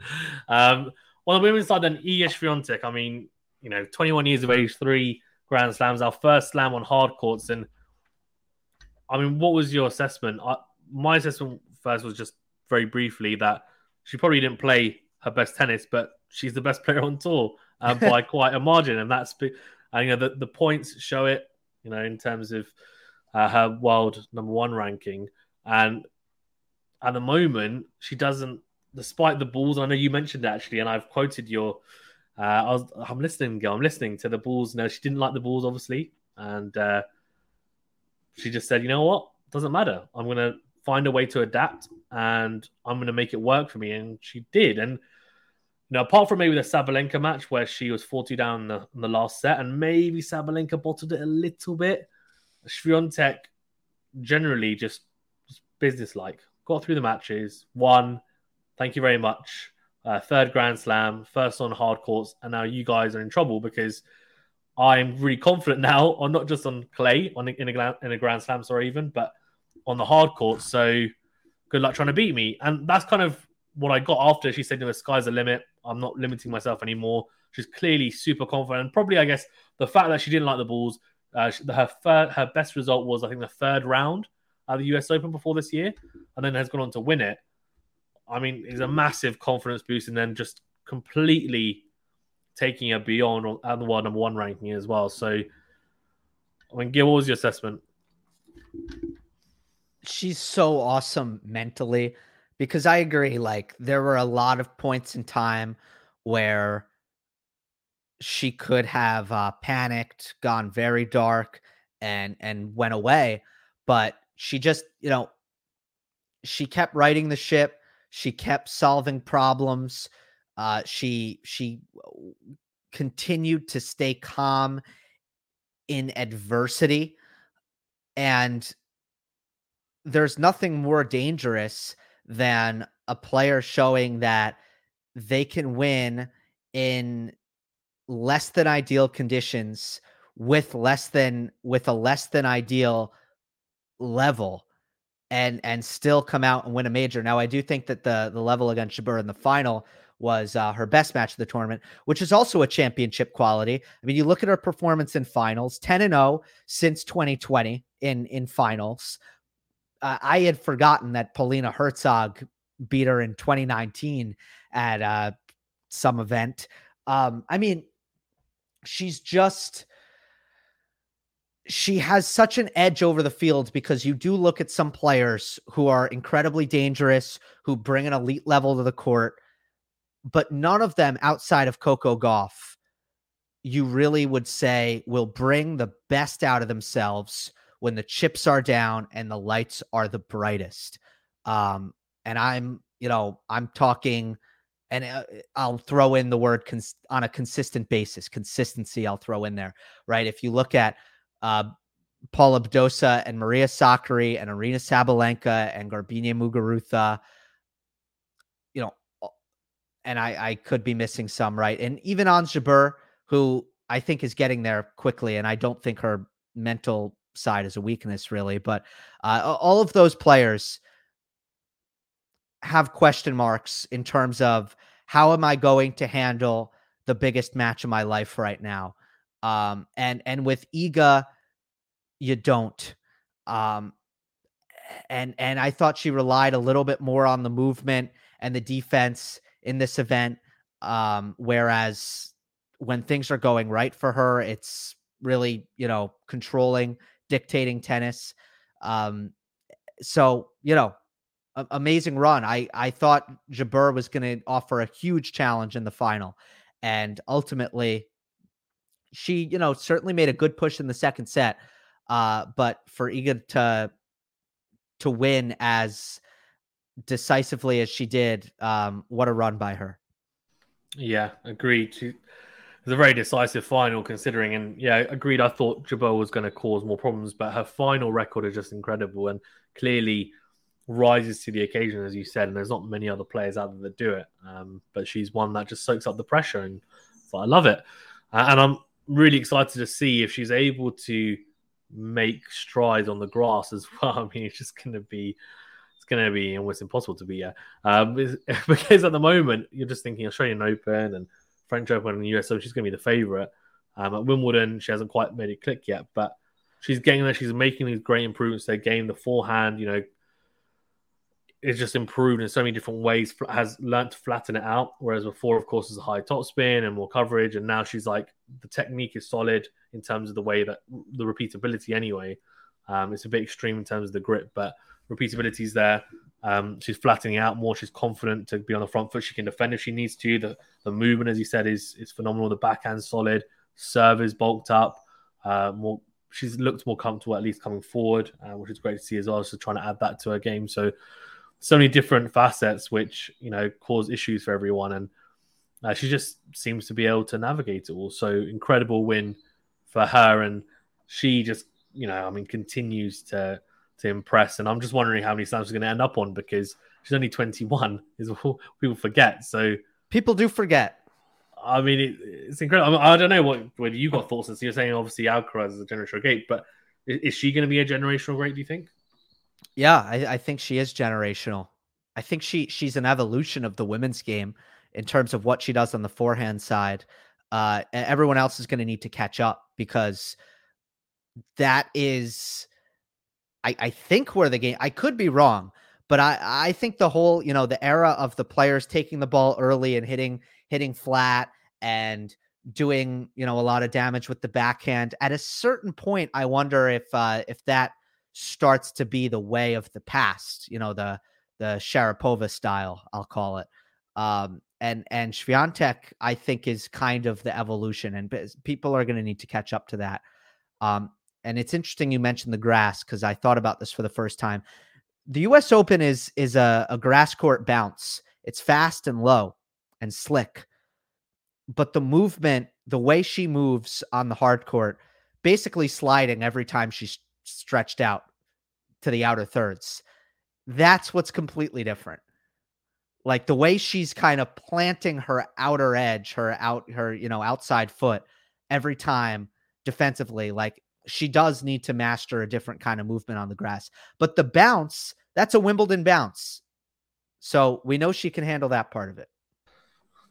Um, on the women's side, then Iga Swiatek. I mean, you know, 21 years of age, three Grand Slams, our first slam on hard courts. And I mean, what was your assessment? I, my assessment first was just very briefly that she probably didn't play her best tennis, but she's the best [LAUGHS] player on tour uh, by [LAUGHS] quite a margin, and that's and, you know the, the points show it. You know, in terms of uh, her world number one ranking, and at the moment she doesn't, despite the balls. I know you mentioned actually, and I've quoted your. Uh, I was, I'm listening, girl, I'm listening to the balls. No, she didn't like the balls, obviously, and uh, she just said, "You know what? Doesn't matter. I'm gonna find a way to adapt, and I'm gonna make it work for me." And she did, and now, apart from maybe the Sabalenka match where she was 40 down in the, in the last set, and maybe Sabalenka bottled it a little bit, Swiatek generally just, just business-like. Got through the matches, won. Thank you very much. Uh, third Grand Slam, first on hard courts, and now you guys are in trouble because I'm really confident [LAUGHS] now on not just on clay on in a in a Grand Slam, sorry, even, but on the hard courts. So good luck trying to beat me, and that's kind of what I got after. She said, "No, the sky's the limit. I'm not limiting myself anymore. She's clearly super confident. And Probably, I guess, the fact that she didn't like the balls. Uh, her third, her best result was, I think, the third round at the US Open before this year, and then has gone on to win it. I mean, it's a massive confidence boost, and then just completely taking her beyond at the world number one ranking as well. So, I mean, what was your assessment? She's so awesome mentally because I agree. Like there were a lot of points in time where she could have uh, panicked, gone very dark, and and went away. But she just, you know, she kept righting the ship. She kept solving problems. Uh, she she continued to stay calm in adversity, and there's nothing more dangerous than a player showing that they can win in less than ideal conditions with less than with a less than ideal level and and still come out and win a major. Now I do think that the the level against Jabeur in the final was uh, her best match of the tournament, which is also a championship quality. I mean, you look at her performance in finals, 10 and 0 since 2020 in in finals uh, I had forgotten that Polona Hercog beat her in 2019 at uh, some event. Um, I mean, she's just she has such an edge over the field because you do look at some players who are incredibly dangerous, who bring an elite level to the court, but none of them outside of Coco Gauff, you really would say will bring the best out of themselves when the chips are down and the lights are the brightest. Um, and I'm, you know, I'm talking, and uh, I'll throw in the word cons- on a consistent basis, consistency. I'll throw in there, right? If you look at uh, Paula Badosa and Maria Sakkari and Aryna Sabalenka and Garbiñe Muguruza, you know, and I, I could be missing some, right? And even Ons Jabeur, who I think is getting there quickly, and I don't think her mental side is a weakness really, but uh, all of those players have question marks in terms of how am I going to handle the biggest match of my life right now. Um, and and with Iga, you don't. Um, and and I thought she relied a little bit more on the movement and the defense in this event. Um, whereas when things are going right for her, it's really you know controlling, dictating tennis. Um, so you know amazing run. I I thought Jabeur was going to offer a huge challenge in the final, and ultimately, she you know certainly made a good push in the second set. Uh, but for Iga to to win as decisively as she did, um, what a run by her. Yeah, agreed. She, it was a very decisive final, considering, and yeah, agreed. I thought Jabeur was going to cause more problems, but her final record is just incredible, and clearly rises to the occasion, as you said, and there's not many other players out there that do it. Um, but she's one that just soaks up the pressure, and I love it. Uh, and I'm really excited to see if she's able to make strides on the grass as well. [LAUGHS] I mean, it's just going to be. It's going to be almost impossible to be yeah. Um, [LAUGHS] because at the moment you're just thinking Australian Open and French Open and US Open. She's going to be the favorite. Um, at Wimbledon, she hasn't quite made it click yet, but she's getting there. She's making these great improvements to her game. The forehand, you know, is just improved in so many different ways. Has learned to flatten it out, whereas before, of course, is a high top spin and more coverage. And now she's like the technique is solid in terms of the way that the repeatability. Anyway, um, it's a bit extreme in terms of the grip, but repeatability is there. Um, she's flattening out more. She's confident to be on the front foot. She can defend if she needs to. The the movement, as you said, is is phenomenal. The backhand solid. Serve is bulked up. Uh, more. She's looked more comfortable, at least coming forward, uh, which is great to see as well. So trying to add that to her game. So so many different facets which you know cause issues for everyone and uh, she just seems to be able to navigate it all so incredible win for her and she just you know i mean continues to to impress and i'm just wondering how many slams she's going to end up on because she's only 21 is [LAUGHS] what people forget so people do forget I mean, it, it's incredible. I, mean, I, don't know what whether you got thoughts. So you're saying obviously Alcaraz is a generational great, but is, is she going to be a generational great? Do you think? Yeah, I, I think she is generational. I think she she's an evolution of the women's game in terms of what she does on the forehand side. Uh, everyone else is going to need to catch up because that is, I, I think where the game. I could be wrong, but I I think the whole you know the era of the players taking the ball early and hitting hitting flat and doing you know a lot of damage with the backhand at a certain point i wonder if uh if that starts to be the way of the past, you know, the the Sharapova style, I'll call it. Um, and and Swiatek, I think, is kind of the evolution, and people are going to need to catch up to that. Um, and it's interesting you mentioned the grass because I thought about this for the first time. The U.S. Open is is a, a grass court bounce. It's fast and low and slick, but the movement, the way she moves on the hard court, basically sliding every time she's stretched out to the outer thirds. That's what's completely different. Like the way she's kind of planting her outer edge, her out her, you know, outside foot every time defensively, like she does need to master a different kind of movement on the grass. But the bounce, that's a Wimbledon bounce. So we know she can handle that part of it.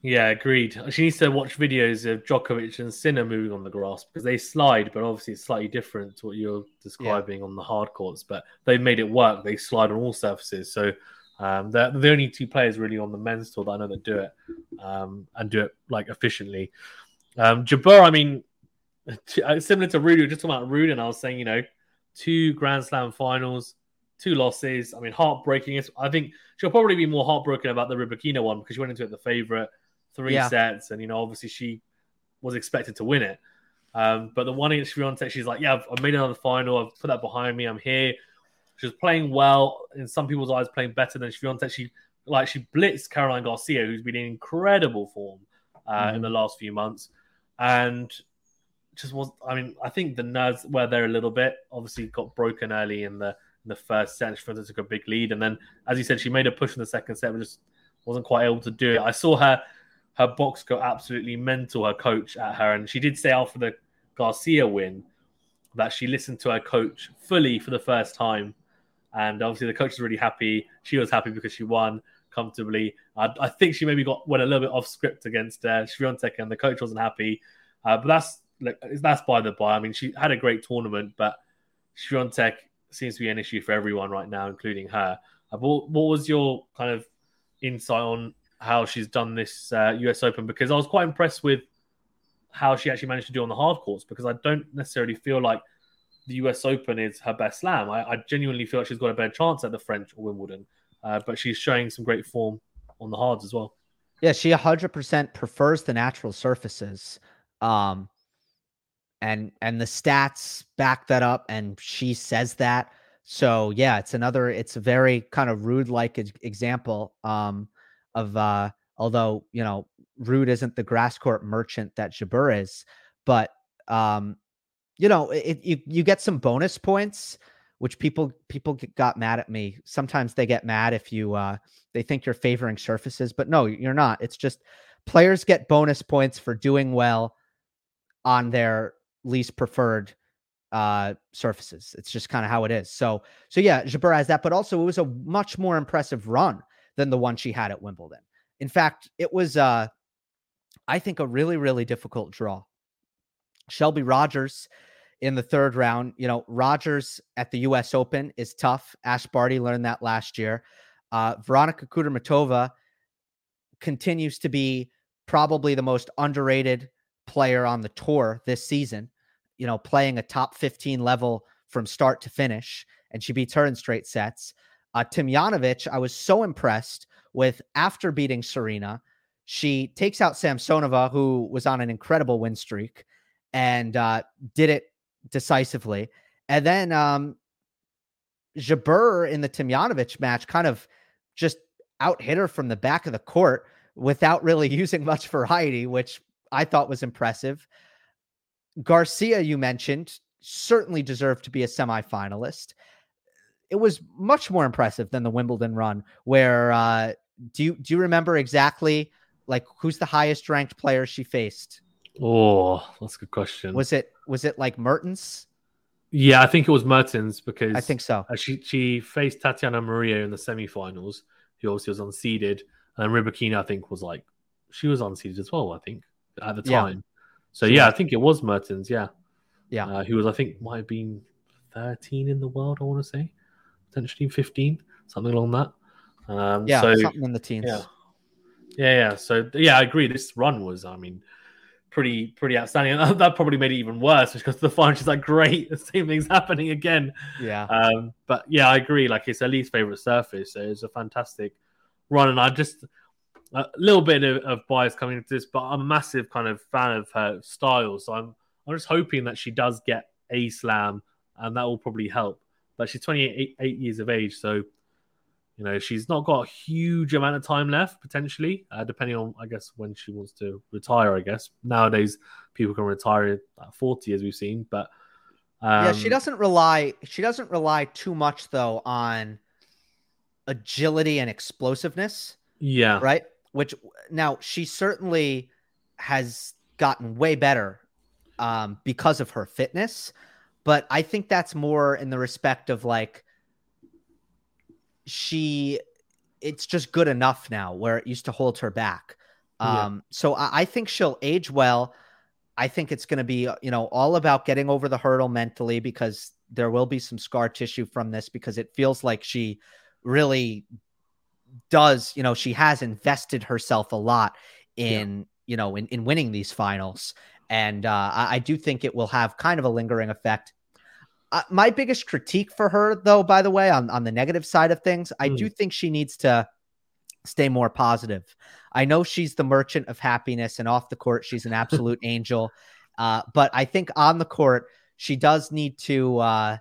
Yeah, agreed. She needs to watch videos of Djokovic and Sinner moving on the grass because they slide, but obviously it's slightly different to what you're describing yeah. on the hard courts. But they've made it work. They slide on all surfaces. So um, they're, the only two players really on the men's tour that I know that do it um, and do it like efficiently. Um, Jabeur, I mean, [LAUGHS] similar to Rudy, we were just talking about Rudy, and I was saying, you know, two Grand Slam finals, two losses. I mean, heartbreaking. I think she'll probably be more heartbroken about the Rybakina one because she went into it the favorite, three yeah. sets, and you know, obviously she was expected to win it. Um, but the one against Swiatek, she's like, yeah, I've, I've, made another final. I've put that behind me. I'm here. She was playing well in some people's eyes, playing better than Swiatek. She like she blitzed Caroline Garcia, who's been in incredible form uh, mm-hmm. in the last few months, and just was. I mean, I think the nerves were there a little bit. Obviously, got broken early in the in the first set. She took a big lead, and then, as you said, she made a push in the second set, but just wasn't quite able to do it. I saw her her box go absolutely mental. Her coach at her, and she did say after the Garcia win that she listened to her coach fully for the first time. And obviously, the coach was really happy. She was happy because she won comfortably. I, I think she maybe got went a little bit off script against uh, and the coach wasn't happy. Uh, but that's that's by the by. I mean, she had a great tournament, but Swiatek seems to be an issue for everyone right now, including her. Uh, what, what was your kind of insight on how she's done this uh, US Open? Because I was quite impressed with how she actually managed to do on the hard courts because I don't necessarily feel like the US Open is her best slam. I, I genuinely feel like she's got a better chance at the French or Wimbledon, uh, but she's showing some great form on the hards as well. Yeah, she 100% prefers the natural surfaces. Um, and and the stats back that up and she says that. So yeah, it's another it's a very kind of Ruud like example um of uh although, you know, Ruud isn't the grass court merchant that Jabeur is, but um, you know, it, you you get some bonus points, which people people got mad at me. Sometimes they get mad if you uh, they think you're favoring surfaces, but no, you're not. It's just players get bonus points for doing well on their least preferred uh surfaces. It's just kind of how it is. So so yeah, Jabeur has that, but also it was a much more impressive run than the one she had at Wimbledon. In fact, it was uh I think, a really, really difficult draw. Shelby Rogers in the third round. You know, Rogers at the U.S. Open is tough. Ash Barty learned that last year. Uh, Veronika Kudermetova continues to be probably the most underrated player on the tour this season. You know, playing a top 15 level from start to finish, and she beats her in straight sets. Uh, Tomljanovic, I was so impressed with after beating Serena she takes out Samsonova, who was on an incredible win streak, and uh, did it decisively. And then um, Jabeur in the Tomljanovic match kind of just out hit her from the back of the court without really [LAUGHS] using much variety, which I thought was impressive. Garcia, you mentioned, certainly deserved to be a semifinalist. It was much more impressive than the Wimbledon run, where uh, do you do you remember exactly like who's the highest ranked player she faced? Oh, that's a good question. Was it was it like Mertens? Yeah, I think it was Mertens because I think so. Uh, she she faced Tatiana Maria in the semifinals. Who obviously was unseeded, and Rybakina I think was like she was unseeded as well. I think at the time. So yeah, I think it was Mertens. Yeah, yeah. Uh, who was I think might have been thirteen in the world. I want to say potentially fifteen, something along that. Um, yeah, so, something in the teens. Yeah. Yeah, yeah. So yeah, I agree. This run was, I mean, pretty pretty outstanding. And [LAUGHS] that probably made it even worse because the final is like, great, [LAUGHS] the same thing's happening again. Yeah. Um, but yeah, I agree. Like it's least favorite surface, so it's a fantastic run. And I just a little bit of, of bias coming into this, but I'm a massive kind of fan of her style. So I'm I'm just hoping that she does get a slam, and that will probably help. But she's 28 eight years of age, so you know, she's not got a huge amount of time left potentially, uh, depending on, I guess, when she wants to retire. I guess nowadays people can retire at 40, as we've seen, but um, yeah, she um, doesn't rely. She doesn't rely too much though on agility and explosiveness. Yeah, right. Which now she certainly has gotten way better um, because of her fitness, but I think that's more in the respect of like she it's just good enough now where it used to hold her back. Um, yeah. so I, I, think she'll age well. I think it's going to be, you know, all about getting over the hurdle mentally because there will be some scar tissue from this because it feels like she really does, you know, she has invested herself a lot in you know, in, in winning these finals. And uh, I, I do think it will have kind of a lingering effect. Uh, my biggest critique for her, though, by the way, on, on the negative side of things, I do hmm. think she needs to stay more positive. I know she's the merchant of happiness, and off the court, she's an [LAUGHS] absolute angel. Uh, but I think on the court, she does need to uh,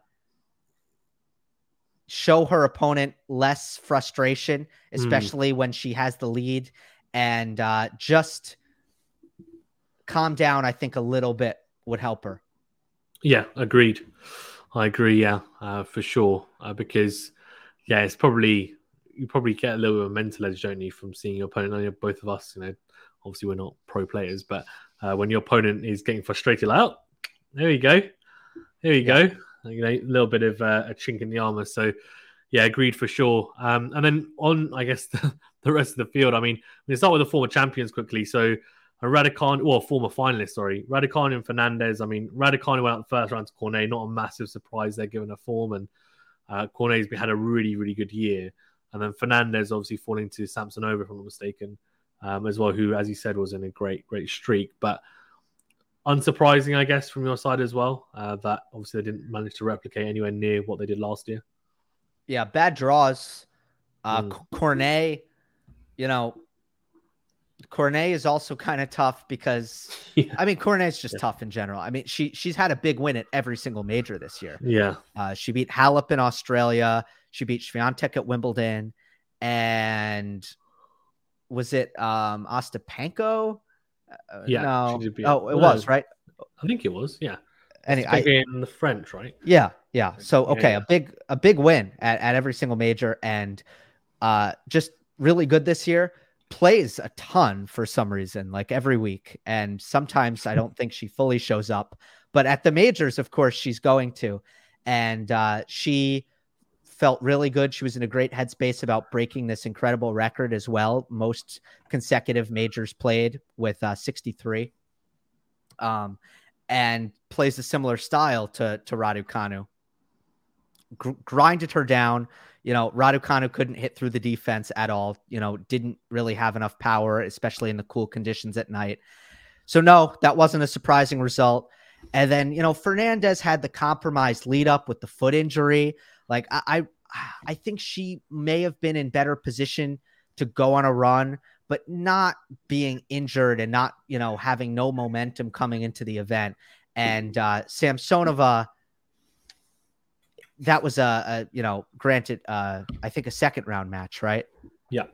show her opponent less frustration, hmm. especially mm. when she has the lead, and uh, just calm down. I think a little bit would help her. Yeah, agreed. I agree. Yeah, uh, for sure. Uh, because yeah, it's probably you probably get a little bit of mental edge, don't you, from seeing your opponent. I know both of us, you know, obviously we're not pro players, but uh, when your opponent is getting frustrated, like, oh, there you go, there you yeah. go, you know, a little bit of uh, a chink in the armor. So, yeah, agreed for sure. Um, and then on, I guess [LAUGHS] the, the, rest of the field. I mean, we start with the former champions quickly. So, a Raducanu, well, former finalist, sorry, Raducanu and Fernandez. I mean, Raducanu went out the first round to Cornet, not a massive surprise there given a form, and uh, Cornet's had a really, really good year. And then Fernandez obviously falling to Samsonova, if I'm not mistaken, um, as well, who, as you said, was in a great, great streak. But unsurprising, I guess, from your side as well, uh, that obviously they didn't manage to replicate anywhere near what they did last year. Yeah, bad draws. Uh, mm. Cornet, you know, Cornet is also kind of tough because [LAUGHS] yeah. I mean Cornet's just yeah. tough in general. I mean she she's had a big win at every single major this year. Yeah, uh, she beat Halep in Australia. She beat Swiatek at Wimbledon, and was it um Ostapenko? Uh, yeah, no. oh, it was right. I think it was. Yeah. Anyway, in the French, right? Yeah, yeah. So okay, yeah, a big a big win at, at every single major, and uh, just really good this year plays a ton for some reason, like every week. And sometimes I don't think she fully shows up. But at the majors, of course, she's going to. And uh, she felt really good. She was in a great headspace about breaking this incredible record as well. Most consecutive majors played with uh, 63. Um, and plays a similar style to, to Raducanu. Gr- grinded her down you know, Radu Raducanu couldn't hit through the defense at all. You know, didn't really have enough power, especially in the cool conditions at night. So no, that wasn't a surprising result. And then you know, Fernandez had the compromised lead up with the foot injury. Like I, I, I think she may have been in better position to go on a run, but not being injured and not you know having no momentum coming into the event. And uh, Samsonova that was a, a you know, granted, uh, I think a second round match, right? Yeah.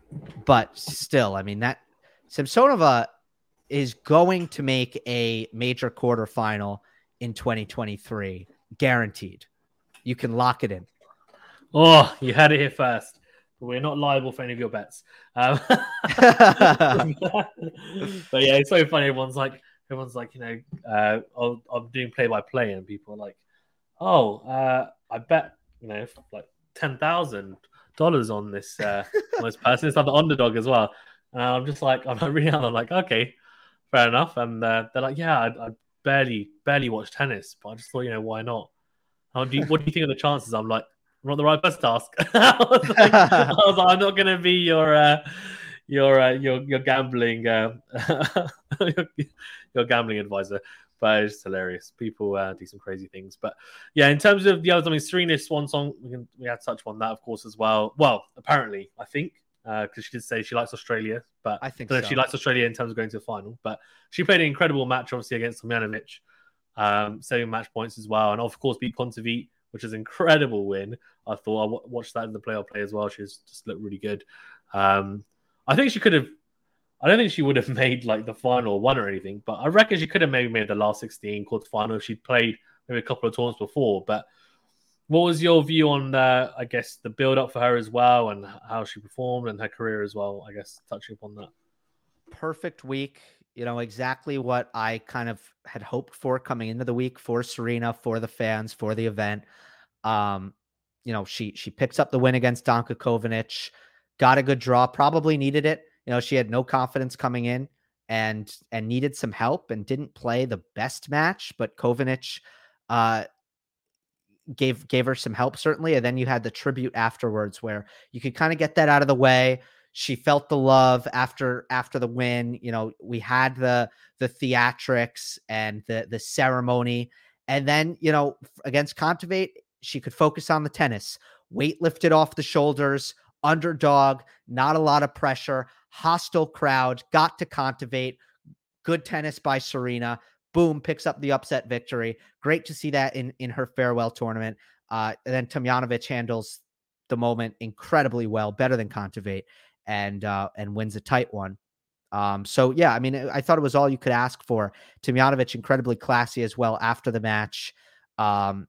But still, I mean, that Samsonova is going to make a major quarterfinal in 2023, guaranteed. You can lock it in. Oh, you had it here first. We're not liable for any of your bets. Um, [LAUGHS] but yeah, it's so funny. Everyone's like, everyone's like, you know, uh, I'm doing play by play, and people are like, oh, uh, I bet you know like ten thousand dollars on this uh, on this person. It's like the underdog as well. And I'm just like I'm [LAUGHS] reading out. I'm like, okay, fair enough. And uh, they're like, yeah, I, I, barely barely watch tennis, but I just thought, you know, why not? How do you, what do you think of the chances? I'm like, I'm not the right person to ask. [LAUGHS] I, was like, I was like, I'm not going to be your uh, your uh, your your gambling uh, [LAUGHS] your, your gambling advisor but it's hilarious. People uh, do some crazy things. But yeah, in terms of the other, I mean, Serena's swan song, we can we had touch on that, of course, as well. Well, apparently, I think because uh, she did say she likes Australia, but I think so. she likes Australia in terms of going to the final. But she played an incredible match, obviously, against Tomljanovic, um, saving match points as well, and of course beat Kontaveit, which is an incredible win. I thought I w- watched that in the playoff play as well. She's just looked really good. Um, I think she could have I don't think she would have [LAUGHS] made like the final one or anything, but I reckon she could have maybe made the last 16 quarterfinal if she'd played maybe a couple of tournaments before. But what was your view on, uh, I guess, the build up for her as well and how she performed and her career as well? I guess touching upon that. Perfect week. You know, exactly what I kind of had hoped for coming into the week for Serena, for the fans, for the event. Um, you know, she she picks up the win against Danka Kovinic, got a good draw, probably needed it you know, she had no confidence coming in and and needed some help and didn't play the best match, but Kovinic uh gave gave her some help certainly. And then you had the tribute afterwards where you could kind of get that out of the way. she felt the love after after the win. You know, we had the the theatrics and the the ceremony, and then you know against Kontaveit, she could focus on the tennis. Weight lifted off the shoulders, underdog, not a lot of pressure, hostile crowd, got to Kontaveit, Good tennis by Serena. Boom, picks up the upset victory. Great to see that in in her farewell tournament. Uh, and then Tomljanovic handles the moment incredibly well, better than Kontaveit, and uh, and wins a tight one. Um, so yeah, I mean, I thought it was all you could ask for. Tomljanovic incredibly classy as well after the match. Um,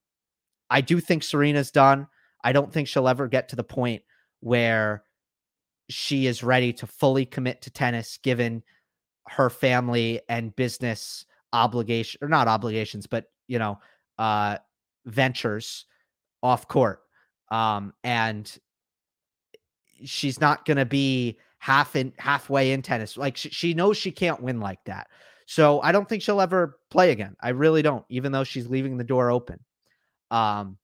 I do think Serena's done. I don't think she'll ever get to the point where she is ready to fully commit to tennis, given her family and business obligation or not obligations, but you know, uh, ventures off court. Um, and she's not going to be half in halfway in tennis. Like she, she knows she can't win like that. So I don't think she'll ever play again. I really don't, even though she's leaving the door open. Um,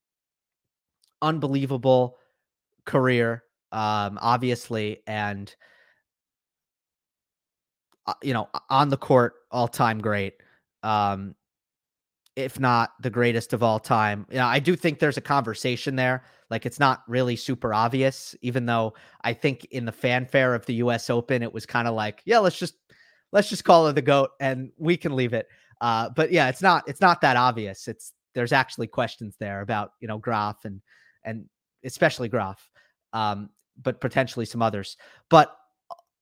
unbelievable career, um, obviously, and uh, you know, on the court, all time great. Um, if not the greatest of all time. You know, I do think there's a conversation there. Like it's not really super obvious, even though I think in the fanfare of the US Open, it was kind of like, yeah, let's just let's just call her the GOAT and we can leave it. Uh, but yeah, it's not it's not that obvious. It's there's actually questions there about, you know, Graf and and especially Graf, um, but potentially some others. But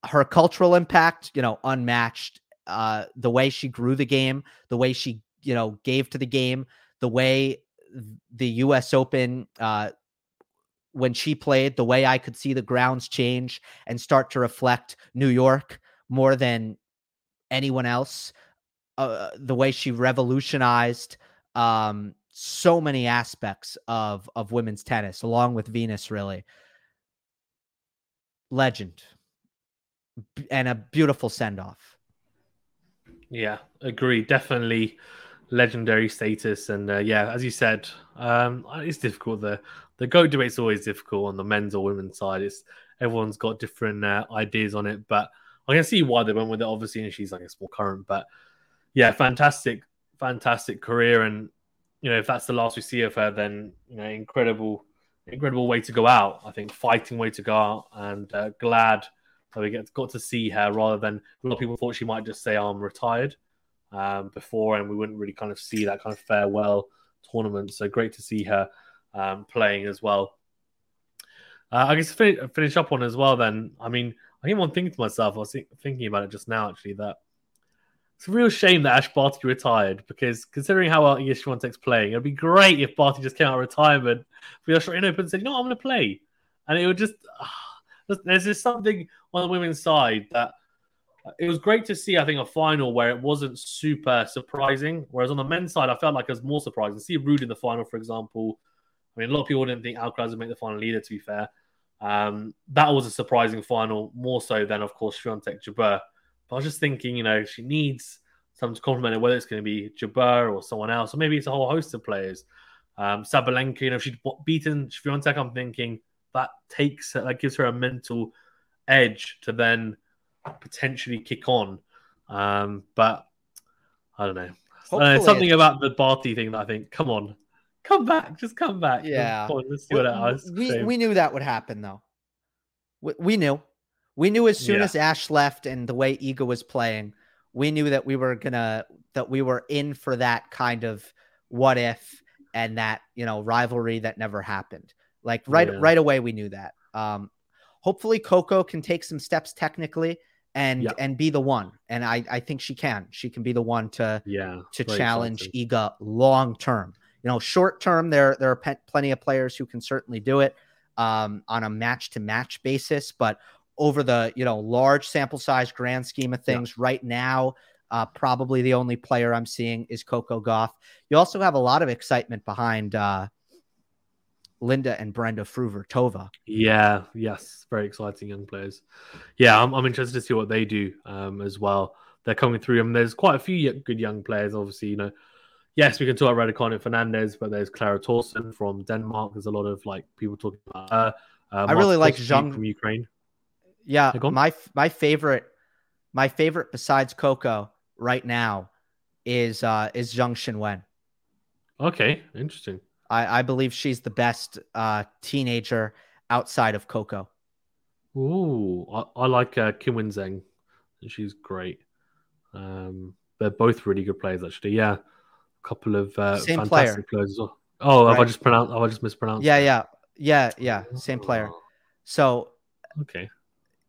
her cultural impact, you know, unmatched. Uh, the way she grew the game, the way she you know gave to the game, the way the U.S. Open uh, when she played, the way I could see the grounds change and start to reflect New York more than anyone else. Uh, the way she revolutionized um, so many aspects of of women's tennis, along with Venus, really legend and a beautiful send off. Yeah, agree. Definitely legendary status. And uh, yeah, as you said, um, it's difficult. The the goat debate's always difficult on the men's or women's side. It's everyone's got different uh, ideas on it, but I can see why they went with it. Obviously, and she's like a small current, but yeah, fantastic, fantastic career. And you know, if that's the last we see of her, then you know, incredible, incredible way to go out. I think fighting way to go out, and uh, glad that we get got to see her rather than a lot of people thought she might just say, "I'm retired." um, before, and we wouldn't really kind of see that kind of farewell tournament. So great to see her um, playing as well. Uh, I guess finish, finish up on as well. Then I mean, I keep on thinking to myself. I was thinking about it just now, actually, that it's a real shame that Ash Barty retired because considering how well Iga Swiatek's playing, it'd be great if Barty just came out of retirement for the Australian Open and said, "You know, what, I'm going to play," and it would just. Uh, there's just something on the women's side that it was great to see, I think, a final where it wasn't super surprising. Whereas on the men's side, I felt like it was more surprising. See Ruud in the final, for example. I mean, a lot of people didn't think Alcaraz would make the final either, to be fair. Um, that was a surprising final, more so than, of course, Swiatek Jabeur. But I was just thinking, you know, she needs someone to complement it, whether it's going to be Jabeur or someone else, or maybe it's a whole host of players. Um, Sabalenka, you know, if she'd beaten Swiatek, I'm thinking that takes that gives her a mental edge to then potentially kick on. Um, but I don't know. Uh, something about the Barty thing that I think, come on, come back, just come back. Yeah, on, let's see what we, we, we knew that would happen though. We, we knew, we knew as soon yeah. as Ash left and the way Iga was playing, we knew that we were gonna that we were in for that kind of what if and that you know rivalry that never happened. Like right yeah. right away, we knew that. Um, hopefully, Coco can take some steps technically and yeah. and be the one. And I I think she can. She can be the one to yeah to challenge Iga long term. You know, short term there there are pe- plenty of players who can certainly do it um, on a match to match basis, but over the you know large sample size grand scheme of things yeah. right now. Uh, probably the only player I'm seeing is Coco Gauff. You also have a lot of excitement behind uh, Linda and Brenda Fruhvirtova. Yeah, yes, very exciting young players. Yeah, I'm, I'm interested to see what they do um, as well. They're coming through. I mean, there's quite a few good young players. Obviously, you know, yes, we can talk about Raducanu Fernandez, but there's Clara Tauson from Denmark. There's a lot of like people talking about her. Uh, I really like Zhang from Ukraine. Yeah, my my favorite, my favorite besides Coco right now is uh is Zheng Qinwen. Okay, interesting. I I believe she's the best uh teenager outside of Coco. Ooh, I, I like uh, Kim Wen Zheng. She's great. Um, they're both really good players, actually. Yeah, a couple of uh, Same fantastic player. players as well. Oh, right. have I just pronounced? Have I just mispronounced? Yeah, yeah, yeah, yeah. Same player. Oh. So okay,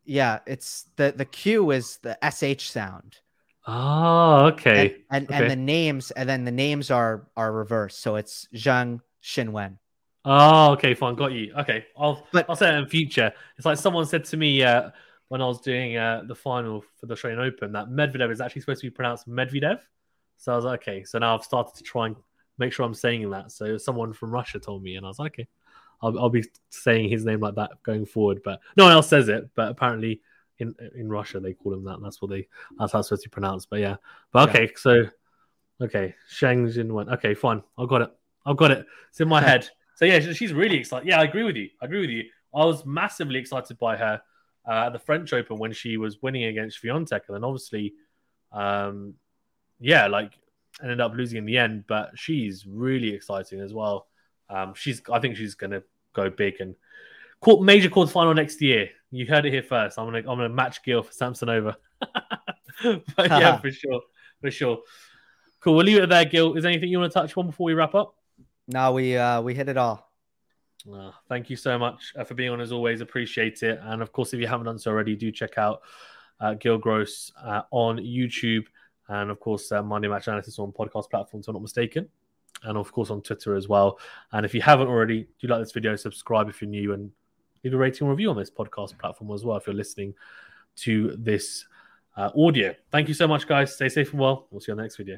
yeah, it's the the Q is the sh sound. Oh, okay. And and, okay. and the names and then the names are are reversed. So it's Zhang Qinwen. Oh, okay, fine, got you. Okay, I'll but, I'll say it in future. It's like someone said to me uh, when I was doing uh, the final for the Australian Open that Medvedev is actually supposed to be pronounced Medvedev. So I was like, okay. So now I've started to try and make sure I'm saying that. So someone from Russia told me, and I was like, okay, I'll, I'll be saying his name like that going forward. But no one else says it. But apparently in in Russia they call him that. that's what they that's how it's supposed to be pronounced. But yeah, but okay, yeah. so okay, Shang Jinwen. Okay, fine, I've got it. I've got it. It's in my head. So yeah, she's really excited. Yeah, I agree with you. I agree with you. I was massively excited by her uh, at the French Open when she was winning against Swiatek, and then obviously, um, yeah, like ended up losing in the end. But she's really exciting as well. Um, she's, I think she's gonna go big and court major quarter final next year. You heard it here first. I'm gonna, I'm gonna match Gill for Samsonova. [LAUGHS] but yeah, [LAUGHS] for sure, for sure. Cool. We'll leave it there, Gill. Is there anything you want to touch on before we wrap up? No, we uh, we hit it all. Uh, thank you so much uh, for being on as always. Appreciate it. And of course, if you haven't done so already, do check out uh, Gill Gross uh, on YouTube and of course uh, Monday Match Analysis on podcast platforms, if I'm not mistaken. And of course on Twitter as well. And if you haven't already, do like this video, subscribe if you're new, and leave a rating and review on this podcast platform as well if you're listening to this uh, audio. Thank you so much, guys. Stay safe and well. We'll see you on the next video.